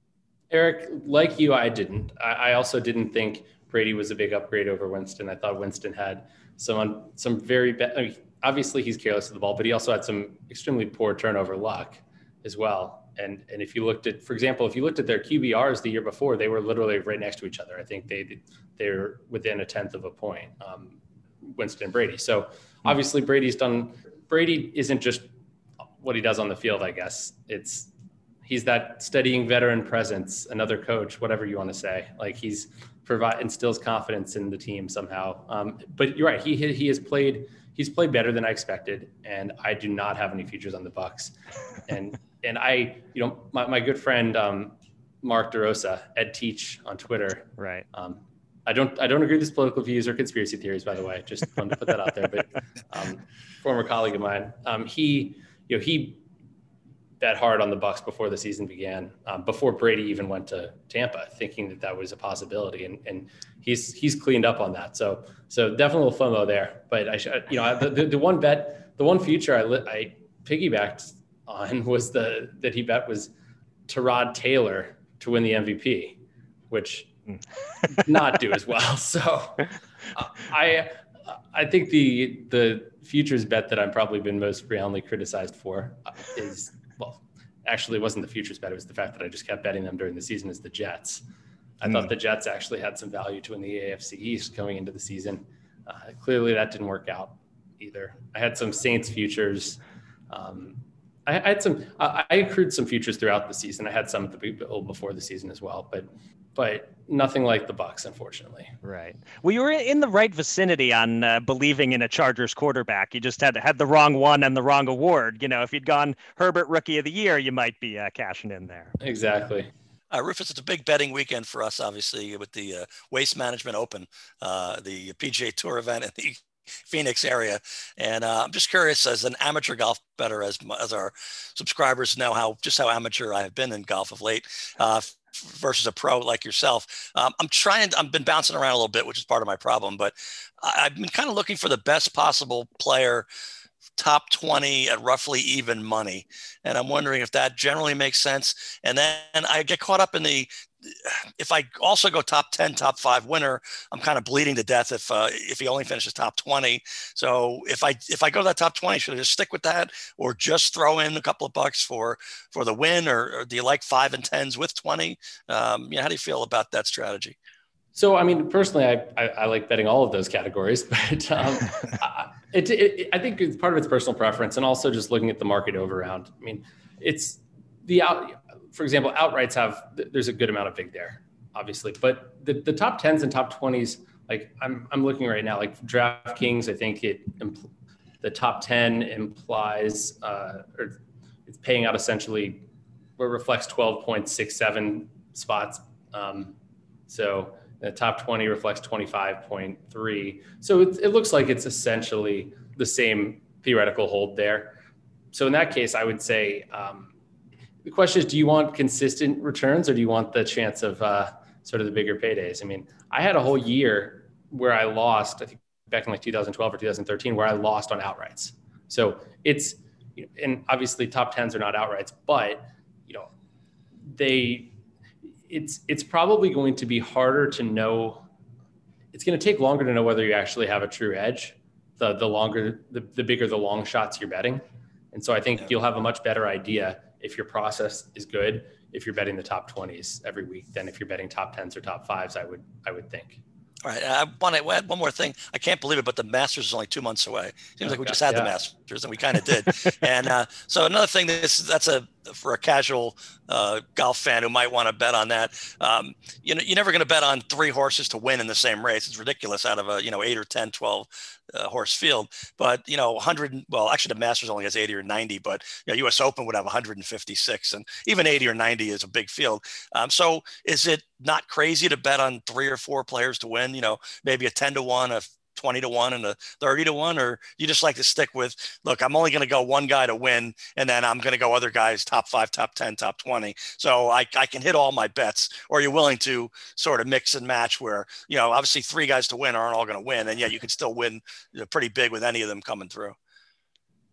Eric, like you, I didn't. I, I also didn't think Brady was a big upgrade over Winston. I thought Winston had some some very bad. I mean, obviously he's careless of the ball, but he also had some extremely poor turnover luck as well. And and if you looked at, for example, if you looked at their QBRs the year before, they were literally right next to each other. I think they they're within a tenth of a point, um, Winston and Brady. So obviously Brady's done. Brady isn't just what he does on the field. I guess it's he's that studying veteran presence, another coach, whatever you want to say. Like he's provide instills confidence in the team somehow. Um, but you're right. He he has played he's played better than I expected, and I do not have any futures on the Bucs. And and I, you know, my, my good friend um, Mark DeRosa, Ed Teach on Twitter. Right. Um, I don't I don't agree with his political views or conspiracy theories, by the way. Just wanted to put that out there. But um, former colleague of mine, um, he you know he bet hard on the Bucs before the season began, um, before Brady even went to Tampa, thinking that that was a possibility, and and he's he's cleaned up on that. So so definitely a little FOMO there. But I should, you know the, the, the one bet, the one future I lit, I piggybacked on was the that he bet was Tyrod Taylor to win the MVP, which not do as well. So I I think the the futures bet that I've probably been most roundly criticized for is actually it wasn't the futures bet. It was the fact that I just kept betting them during the season as the Jets. I mm. thought the Jets actually had some value to win the AFC East going into the season. Uh, clearly, that didn't work out either. I had some Saints futures. Um, I, I, had some. I, I accrued some futures throughout the season. I had some at the before the season as well, but but nothing like the Bucs, unfortunately. Right. Well, you were in the right vicinity on uh, believing in a Chargers quarterback. You just had had the wrong one and the wrong award. You know, if you'd gone Herbert Rookie of the Year, you might be uh, cashing in there. Exactly. Uh, Rufus, it's a big betting weekend for us, obviously, with the uh, Waste Management Open, uh, the PGA Tour event in the Phoenix area. And uh, I'm just curious, as an amateur golf better, as as our subscribers know how just how amateur I have been in golf of late. Uh, versus a pro like yourself. Um, I'm trying, I've been bouncing around a little bit, which is part of my problem, but I've been kind of looking for the best possible player top 20 at roughly even money. And I'm wondering if that generally makes sense. And then I get caught up in the if I also go top 10, top five winner, I'm kind of bleeding to death if uh, if he only finishes top 20. So if I if I go to that top 20, should I just stick with that or just throw in a couple of bucks for for the win or, or do you like five and tens with 20? Um, you know, how do you feel about that strategy? So, I mean, personally, I, I, I like betting all of those categories, but um, I, it, it, I think it's part of its personal preference and also just looking at the market over around. I mean, it's the out, for example, outrights have there's a good amount of vig there, obviously, but the, the top tens and top twenties, like I'm I'm looking right now, like DraftKings, I think it the top ten implies uh, or it's paying out essentially what reflects twelve point six seven spots. Um, so The top 20 reflects 25.3. So it, it looks like it's essentially the same theoretical hold there. So in that case, I would say um, the question is, do you want consistent returns or do you want the chance of uh, sort of the bigger paydays? I mean, I had a whole year where I lost, I think back in like 2012 or 2013, where I lost on outrights. So it's, and obviously top tens are not outrights, but you know, they it's it's probably going to be harder to know it's going to take longer to know whether you actually have a true edge the the longer the, the bigger the long shots you're betting and so i think yeah. you'll have a much better idea if your process is good if you're betting the top 20s every week than if you're betting top 10s or top 5s i would i would think all right. I want to add one more thing. I can't believe it, but the Masters is only two months away. Seems like we just had yeah. the Masters, and we kind of did. and uh, so another thing, this that's a for a casual uh, golf fan who might want to bet on that. Um, you know, you're never going to bet on three horses to win in the same race. It's ridiculous out of a you know eight or 10, 12 uh, horse field. But you know, 100. Well, actually, the Masters only has 80 or 90, but you know, U.S. Open would have 156, and even 80 or 90 is a big field. Um, so, is it not crazy to bet on three or four players to win? You know, maybe a 10 to one, a 20 to 1 and a 30 to 1 or you just like to stick with look i'm only going to go one guy to win and then i'm going to go other guys top 5 top 10 top 20 so I, I can hit all my bets or you're willing to sort of mix and match where you know obviously three guys to win aren't all going to win and yet you can still win pretty big with any of them coming through.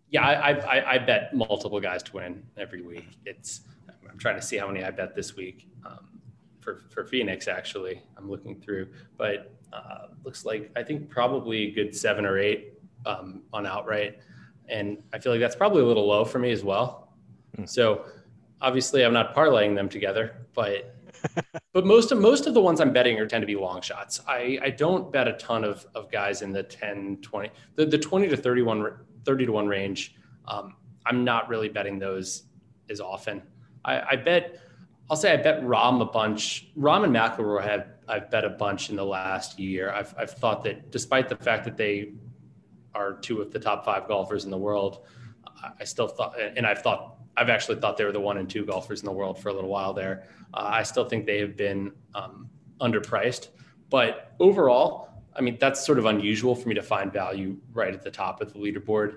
Yeah I, I, I bet multiple guys to win every week. It's i'm trying to see how many i bet this week. Um, for, for phoenix actually i'm looking through but uh, looks like I think probably a good seven or eight um, on outright, and I feel like that's probably a little low for me as well. Mm. So obviously, I'm not parlaying them together, but but most of most of the ones I'm betting are tend to be long shots. I, I don't bet a ton of, of guys in the 10, 20, the, the 20 to 31, 30 to 1 range. Um, I'm not really betting those as often. I, I bet I'll say I bet Rahm a bunch. Rahm and McIlroy have I've bet a bunch in the last year. I've I've thought that despite the fact that they are two of the top five golfers in the world, I still thought, and I've thought I've actually thought they were the one and two golfers in the world for a little while there. Uh, I still think they have been um, underpriced, but overall, I mean that's sort of unusual for me to find value right at the top of the leaderboard.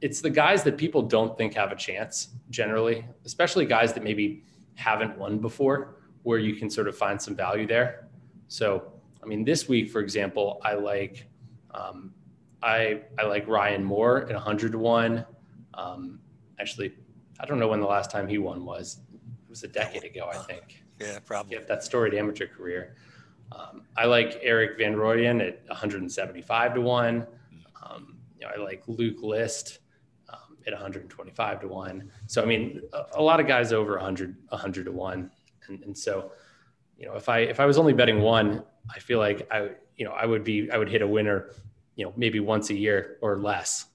It's the guys that people don't think have a chance generally, especially guys that maybe haven't won before, where you can sort of find some value there. So, I mean, this week, for example, I like um, I I like Ryan Moore at 100 to one. Um, actually, I don't know when the last time he won was. It was a decade ago, I think. Yeah, probably. Yeah, that storied amateur career. Um, I like Erik van Rooyen at 175 to one. Um, you know, I like Luke List at 125 to one. So I mean, a, a, lot of guys over 100 100 to one, and, and so you know, if I if I was only betting one, I feel like I you know I would be I would hit a winner, you know, maybe once a year or less.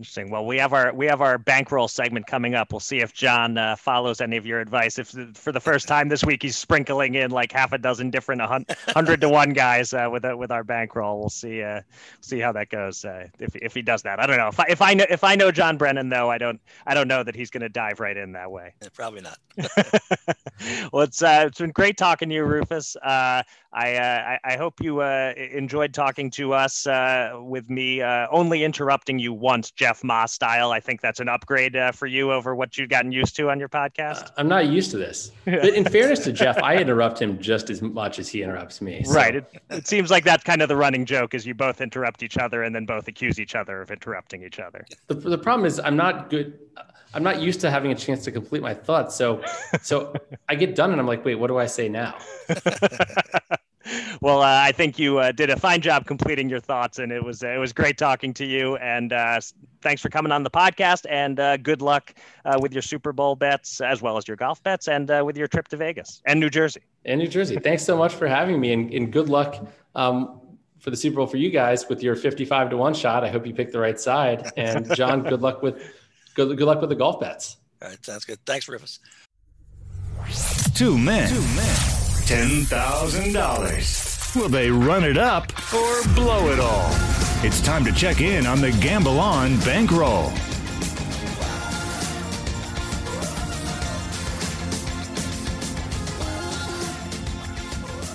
Interesting. Well, we have our we have our bankroll segment coming up. We'll see if John uh, follows any of your advice. If for the first time this week he's sprinkling in like half a dozen different hundred to one guys uh, with with our bankroll, we'll see uh, see how that goes. Uh, if if he does that, I don't know. If I, if I know if I know John Brennan though, I don't I don't know that he's going to dive right in that way. Yeah, probably not. well, it's uh, it's been great talking to you, Rufus. Uh, I, uh, I, I hope you uh, enjoyed talking to us uh, with me, uh, only interrupting you once, Jeff Ma style. I think that's an upgrade uh, for you over what you've gotten used to on your podcast. Uh, I'm not used to this. But in fairness to Jeff, I interrupt him just as much as he interrupts me. So. Right. It, it seems like that's kind of the running joke is you both interrupt each other and then both accuse each other of interrupting each other. The, the problem is I'm not good. I'm not used to having a chance to complete my thoughts. So, so I get done and I'm like, wait, what do I say now? well, uh, I think you uh, did a fine job completing your thoughts, and it was it was great talking to you. And uh, thanks for coming on the podcast. And uh, good luck uh, with your Super Bowl bets, as well as your golf bets, and uh, with your trip to Vegas and New Jersey. And New Jersey. Thanks so much for having me, and, and good luck um, for the Super Bowl for you guys with your fifty-five to one shot. I hope you picked the right side. And John, good luck with good good luck with the golf bets. All right, sounds good. Thanks, Rufus. Two men. Two men $10,000. Will they run it up or blow it all? It's time to check in on the Gamble On bankroll.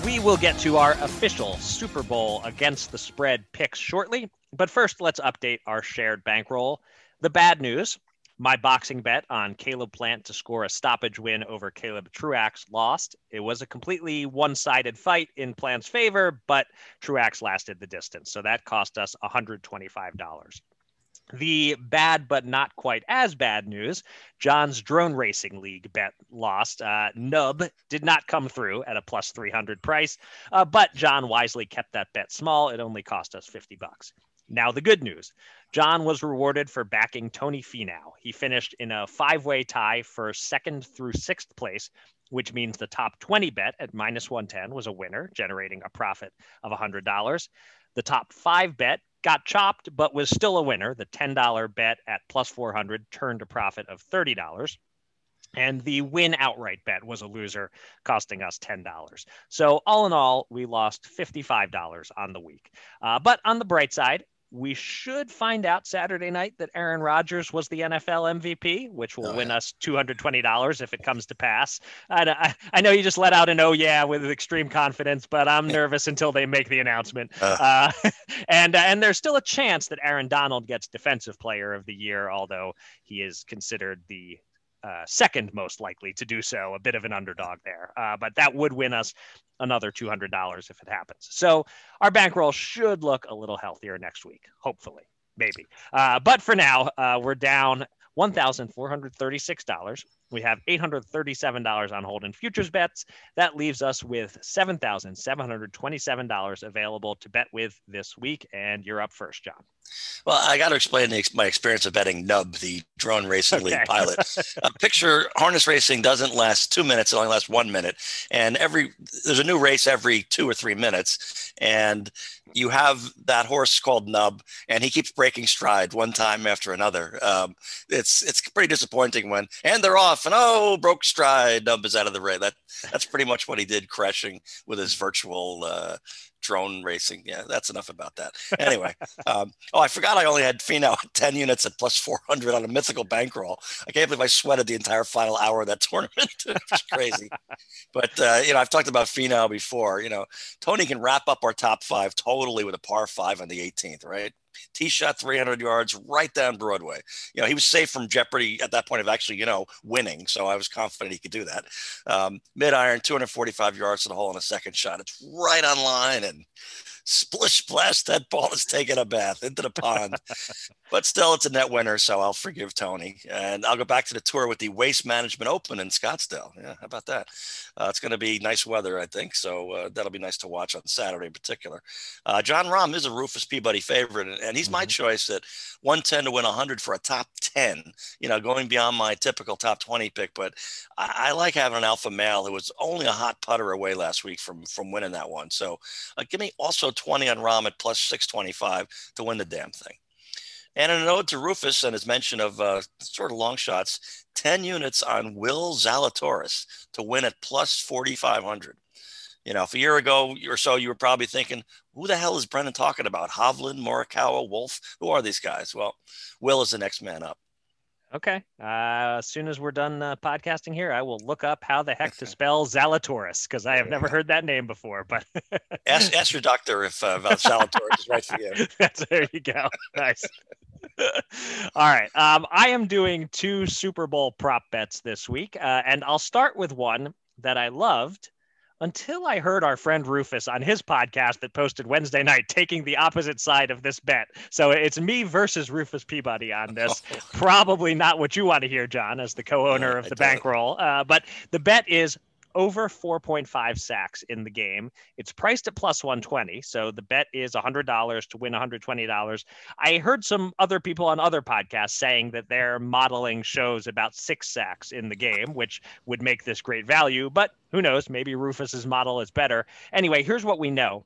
We we'll get to our official Super Bowl against the spread picks shortly. But first, let's update our shared bankroll. The bad news my boxing bet on Caleb Plant to score a stoppage win over Caleb Truax lost. It was a completely one sided fight in Plant's favor, but Truax lasted the distance. So that cost us $125. The bad but not quite as bad news John's drone racing league bet lost. Uh, Nub did not come through at a plus 300 price, uh, but John wisely kept that bet small. It only cost us 50 bucks. Now, the good news John was rewarded for backing Tony Finau. He finished in a five way tie for second through sixth place, which means the top 20 bet at minus 110 was a winner, generating a profit of $100. The top five bet got chopped, but was still a winner. The $10 bet at plus 400 turned a profit of $30. And the win outright bet was a loser, costing us $10. So, all in all, we lost $55 on the week. Uh, but on the bright side, we should find out Saturday night that Aaron Rodgers was the NFL MVP, which will oh, win yeah. us $220 if it comes to pass. I, I, know you just let out an oh yeah with extreme confidence, but I'm nervous until they make the announcement. Uh. Uh, and uh, and there's still a chance that Aaron Donald gets Defensive Player of the Year, although he is considered the uh, second most likely to do so, a bit of an underdog there. Uh, but that would win us another $200 if it happens. So our bankroll should look a little healthier next week, hopefully, maybe. Uh, but for now, uh, we're down $1,436. We have $837 on hold in futures bets. That leaves us with $7,727 available to bet with this week. And you're up first, John. Well, I got to explain the, my experience of betting Nub, the drone racing okay. league pilot. uh, picture harness racing doesn't last two minutes; it only lasts one minute, and every there's a new race every two or three minutes, and you have that horse called Nub, and he keeps breaking stride one time after another. Um, it's it's pretty disappointing when and they're off, and oh, broke stride. Nub is out of the race. That that's pretty much what he did, crashing with his virtual. Uh, drone racing. Yeah, that's enough about that. Anyway, um, oh, I forgot I only had Finau 10 units at plus 400 on a mythical bankroll. I can't believe I sweated the entire final hour of that tournament. it's crazy. But, uh, you know, I've talked about Finau before. You know, Tony can wrap up our top five totally with a par five on the 18th, right? Tee shot 300 yards right down Broadway. You know, he was safe from jeopardy at that point of actually, you know, winning. So I was confident he could do that. Um, mid iron, 245 yards to the hole on a second shot. It's right on line and splish splash that ball is taking a bath into the pond. But still it's a net winner so i'll forgive tony. And i'll go back to the tour with the waste management open in scottsdale. Yeah how about that? Uh, it's going to be nice weather i think so uh, that'll be nice to watch on saturday in particular. Uh, jon rahm is a rufus peabody favorite and, and he's mm-hmm. my choice at 110 to win 100 for a top 10 you know going beyond my typical top 20 pick. But I, I like having an alpha male who was only a hot putter away last week from from winning that one. So uh, give me also 20 on Rahm at plus 625 to win the damn thing. And in an ode to Rufus and his mention of uh, sort of long shots, 10 units on Will Zalatoris to win at plus 4,500. You know, if a year ago or so, you were probably thinking, who the hell is Brennan talking about? Hovland, Morikawa, Wolff? Who are these guys? Well, Will is the next man up. Okay. Uh, as soon as we're done uh, podcasting here, I will look up how the heck to spell Zalatoris because I have never heard that name before. But ask, ask your doctor if uh, Zalatoris is right for you. That's, there you go. Nice. All right. Um, I am doing two Super Bowl prop bets this week, uh, and I'll start with one that I loved until I heard our friend Rufus on his podcast that posted Wednesday night taking the opposite side of this bet. So it's me versus Rufus Peabody on this. Probably not what you want to hear, John, as the co owner of the bankroll. Uh, but the bet is over 4.5 sacks in the game. It's priced at plus 120, so the bet is $100 to win $120. I heard some other people on other podcasts saying that their modeling shows about six sacks in the game, which would make this great value, but who knows? Maybe Rufus's model is better. Anyway, here's what we know.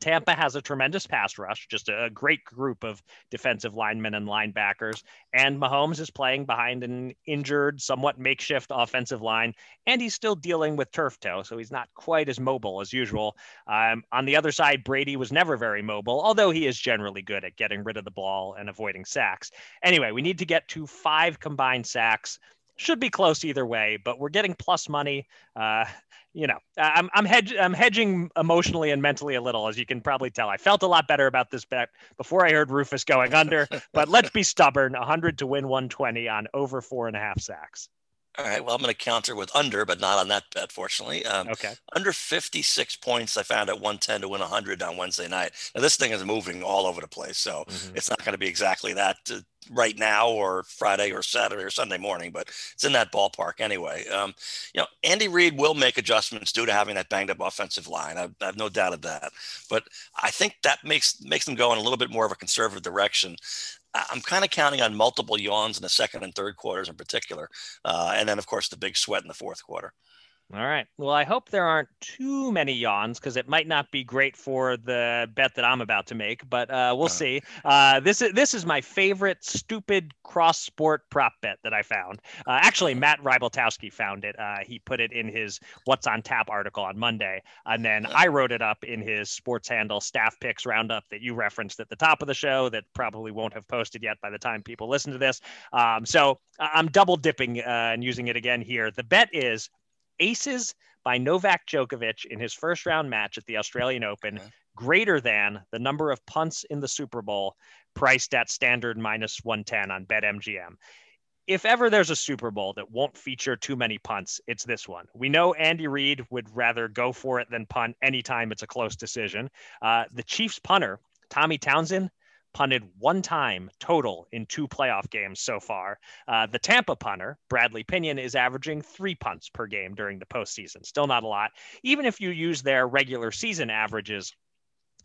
Tampa has a tremendous pass rush, just a great group of defensive linemen and linebackers. And Mahomes is playing behind an injured, somewhat makeshift offensive line, and he's still dealing with turf toe, so he's not quite as mobile as usual. Um, on the other side, Brady was never very mobile, although he is generally good at getting rid of the ball and avoiding sacks. Anyway, we need to get to five combined sacks should be close either way, but we're getting plus money. Uh, you know, I'm I'm, hedge, I'm hedging emotionally and mentally a little, as you can probably tell. I felt a lot better about this bet before I heard Rufus going under, but let's be stubborn. 100 to win 120 on over four and a half sacks. All right. Well, I'm going to counter with under, but not on that bet, fortunately. Um, okay. Under 56 points, I found at 110 to win 100 on Wednesday night. Now, this thing is moving all over the place, so mm-hmm. it's not going to be exactly that uh, right now or Friday or Saturday or Sunday morning, but it's in that ballpark anyway. Um, you know, Andy Reid will make adjustments due to having that banged up offensive line. I, I have no doubt of that. But I think that makes makes them go in a little bit more of a conservative direction. I'm kind of counting on multiple yawns in the second and third quarters in particular, uh, and then of course the big sweat in the fourth quarter. All right. Well, I hope there aren't too many yawns because it might not be great for the bet that I'm about to make, but uh, we'll uh see. Uh, this is this is my favorite stupid cross sport prop bet that I found. Uh, actually, uh-huh. Matt Rybaltowski found it. Uh, he put it in his What's on Tap article on Monday, and then I wrote it up in his Sports Handle staff picks roundup that you referenced at the top of the show. That probably won't have posted yet by the time people listen to this. Um, so I'm double dipping and using it again here. The bet is aces by Novak Djokovic in his first round match at the Australian Open okay. greater than the number of punts in the Super Bowl priced at standard minus 110 on BetMGM. If ever there's a Super Bowl that won't feature too many punts, it's this one. We know Andy Reid would rather go for it than punt anytime it's a close decision. Uh, the Chiefs punter, Tommy Townsend, punted one time total in two playoff games so far. Uh, the Tampa punter, Bradley Pinion, is averaging three punts per game during the postseason. Still not a lot. Even if you use their regular season averages,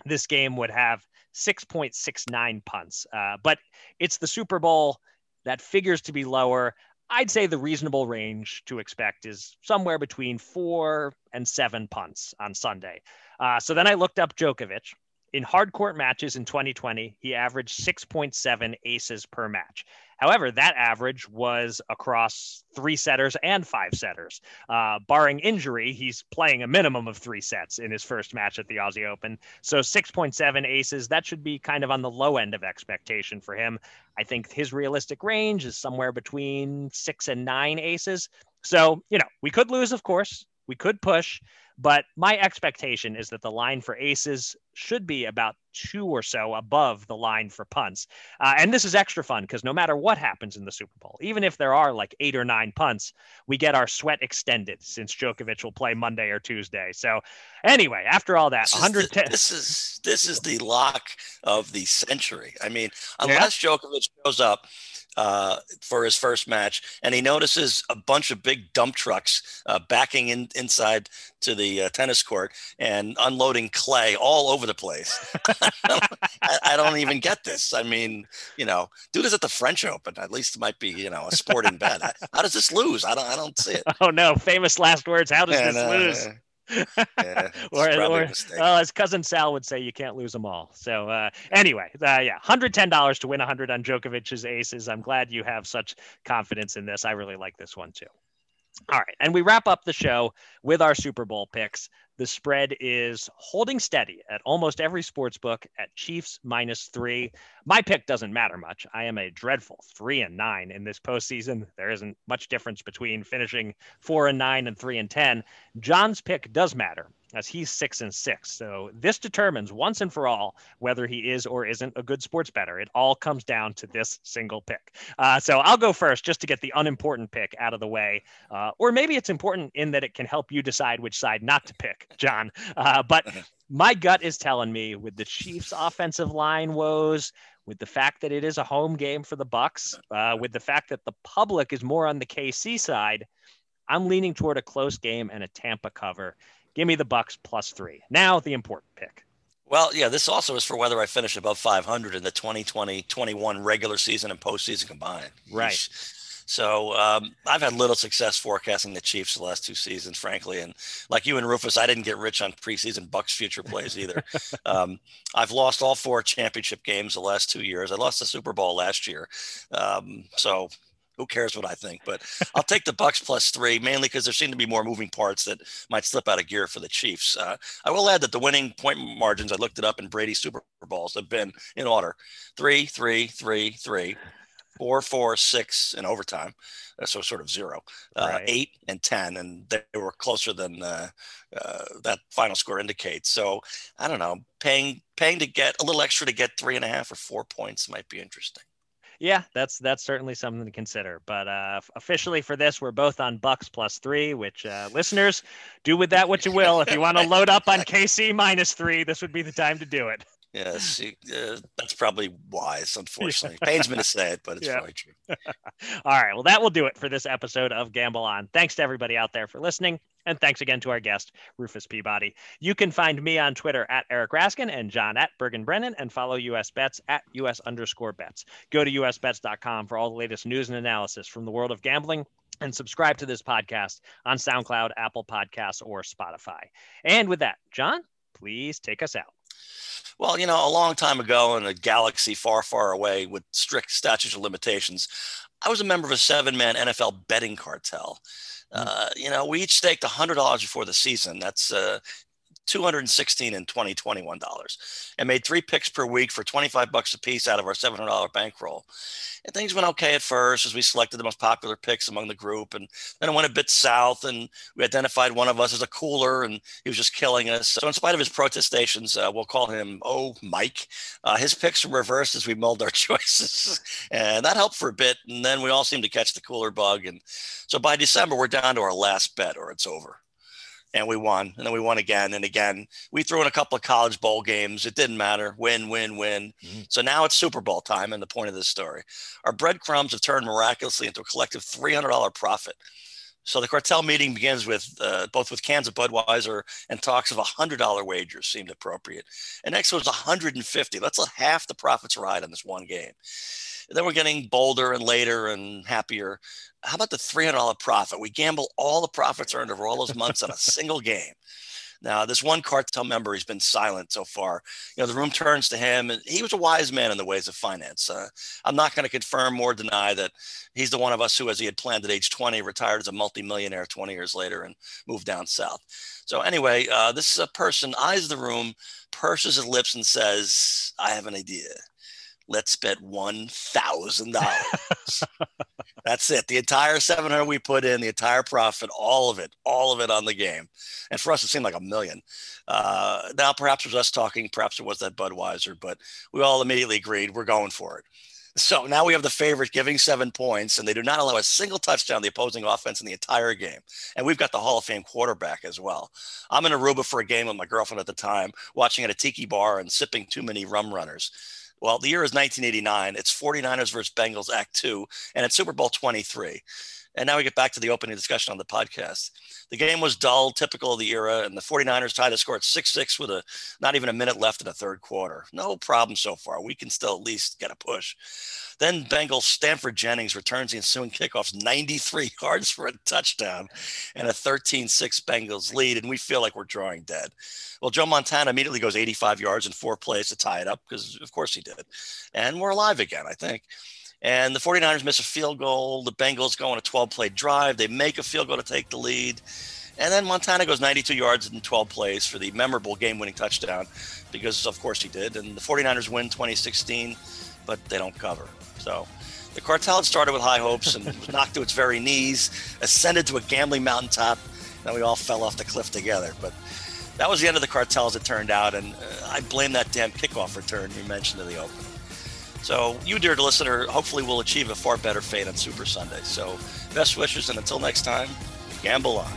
this game would have 6.69 punts. Uh, but it's the Super Bowl that figures to be lower. I'd say the reasonable range to expect is somewhere between four and seven punts on Sunday. Uh, so then I looked up Djokovic, in hard court matches in 2020, he averaged 6.7 aces per match. However, that average was across three setters and five setters. Uh, barring injury, he's playing a minimum of three sets in his first match at the Aussie Open. So 6.7 aces, that should be kind of on the low end of expectation for him. I think his realistic range is somewhere between six and nine aces. So, you know, we could lose, of course. We could push, but my expectation is that the line for aces should be about two or so above the line for punts. Uh, and this is extra fun because no matter what happens in the Super Bowl, even if there are like eight or nine punts, we get our sweat extended since Djokovic will play Monday or Tuesday. So anyway, after all that, this 110. Is this is this is the lock of the century. I mean, unless yeah. Djokovic shows up uh, for his first match, and he notices a bunch of big dump trucks uh, backing in inside to the uh, tennis court and unloading clay all over the place. I, I, don't even get this. I mean, you know, do this at the French Open. At least it might be, you know, a sporting bet. How does this lose? I don't. I don't see it. Oh no! Famous last words. How does and, this lose? yeah, or, or well, as cousin Sal would say, you can't lose them all. So uh, anyway, uh, yeah, hundred ten dollars to win hundred on Djokovic's aces. I'm glad you have such confidence in this. I really like this one too. All right, and we wrap up the show with our Super Bowl picks. The spread is holding steady at almost every sports book at Chiefs minus three. My pick doesn't matter much. I am a dreadful three and nine in this postseason. There isn't much difference between finishing four and nine and three and ten. John's pick does matter as he's six and six. So this determines once and for all whether he is or isn't a good sports better. It all comes down to this single pick. Uh, so I'll go first just to get the unimportant pick out of the way. Uh, or maybe it's important in that it can help you decide which side not to pick, John. Uh, but my gut is telling me with the Chiefs' offensive line woes, with the fact that it is a home game for the Bucs, uh, with the fact that the public is more on the KC side, I'm leaning toward a close game and a Tampa cover. Give me the Bucs plus three. Now the important pick. Well, yeah, this also is for whether I finish above 500 in the 2020-21 regular season and postseason combined. Right. So um, I've had little success forecasting the Chiefs the last two seasons, frankly. And like you and Rufus, I didn't get rich on preseason Bucs future plays either. um, I've lost all four championship games the last two years. I lost the Super Bowl last year. Um, so who cares what I think? But I'll take the Bucs plus three, mainly because there seem to be more moving parts that might slip out of gear for the Chiefs. Uh, I will add that the winning point margins I looked it up in Brady Super Bowls have been in order: three, three, three, three, four, four, six in overtime. Uh, so sort of zero, uh, Right. eight and 10. And they were closer than uh, uh, that final score indicates. So I don't know, paying, paying to get a little extra to get three and a half or four points might be interesting. Yeah, that's that's certainly something to consider. But uh, officially for this, we're both on Bucs plus three. Which uh, listeners do with that what you will. If you want to load up on KC minus three, this would be the time to do it. Yes, you- uh, that's probably wise, unfortunately. Pains me to say it, but it's Yeah. probably true. All right, well that will do it for this episode of Gamble On. Thanks to everybody out there for listening, and thanks again to our guest Rufus Peabody. You can find me on Twitter at Eric Raskin and John at Bergen Brennan, and follow US Bets at US underscore bets. Go to usbets.com for all the latest news and analysis from the world of gambling. And subscribe to this podcast on SoundCloud, Apple Podcasts, or Spotify. And with that, John, please take us out. Well, you know, a long time ago in a galaxy far, far away with strict statutes of limitations, I was a member of a seven man NFL betting cartel. Uh, you know, we each staked $100 before the season. That's uh, 216 and 2021 dollars and made three picks per week for 25 bucks a piece out of our $700 bankroll. And things went okay at first as we selected the most popular picks among the group and then it went a bit south and we identified one of us as a cooler and he was just killing us. So in spite of his protestations uh, we'll call him oh mike uh, his picks were reversed as we mulled our choices and that helped for a bit and then we all seemed to catch the cooler bug and so by december we're down to our last bet or it's over and we won and then we won again and again we threw in a couple of college bowl games. It didn't matter. Win win win. Mhm. so now it's super bowl time and the point of this story. Our breadcrumbs have turned miraculously into a collective $300 profit so the cartel meeting begins with uh, both with cans of budweiser and talks of a $100 wagers seemed appropriate and next was 150 let's let half the profits ride on this one game and then we're getting bolder and later and happier how about the $300 profit? We gamble all the profits earned over all those months on a single game. Now, this one cartel member, he's been silent so far. You know, the room turns to him, and he was a wise man in the ways of finance. Uh, I'm not going to confirm or deny that he's the one of us who, as he had planned at age 20, retired as a multimillionaire 20 years later and moved down south. So, anyway, uh, this person eyes the room, purses his lips, and says, I have an idea. Let's bet $1,000. That's it. The entire 700 we put in, the entire profit, all of it, all of it on the game. And for us, it seemed like a million. Uh, now, perhaps it was us talking, perhaps it was that Budweiser, but we all immediately agreed we're going for it. So now we have the favorite giving seven points, and they do not allow a single touchdown to the opposing offense in the entire game. And we've got the Hall of Fame quarterback as well. I'm in Aruba for a game with my girlfriend at the time, watching at a tiki bar and sipping too many rum runners. Well, the year is 1989. It's 49ers versus Bengals Act Two, and it's Super Bowl 23. And now we get back to the opening discussion on the podcast. The game was dull, typical of the era, and the 49ers tied the score at 6 6 with a not even a minute left in the third quarter. No problem so far. We can still at least get a push. Then Bengals Stanford Jennings returns the ensuing kickoffs 93 yards for a touchdown and a 13 6 Bengals lead, and we feel like we're drawing dead. Well, Joe Montana immediately goes 85 yards in four plays to tie it up because, of course, he did. And we're alive again, I think. And the 49ers miss a field goal. The Bengals go on a 12 play drive. They make a field goal to take the lead. And then Montana goes 92 yards in 12 plays for the memorable game winning touchdown because, of course, he did. And the 49ers win 2016, but they don't cover. So the cartel had started with high hopes and was knocked to its very knees, ascended to a gambling mountaintop. And then we all fell off the cliff together. But that was the end of the cartel as it turned out. And uh, I blame that damn kickoff return you mentioned in the opening. So you, dear listener, hopefully will achieve a far better fate on Super Sunday. So best wishes, and until next time, gamble on.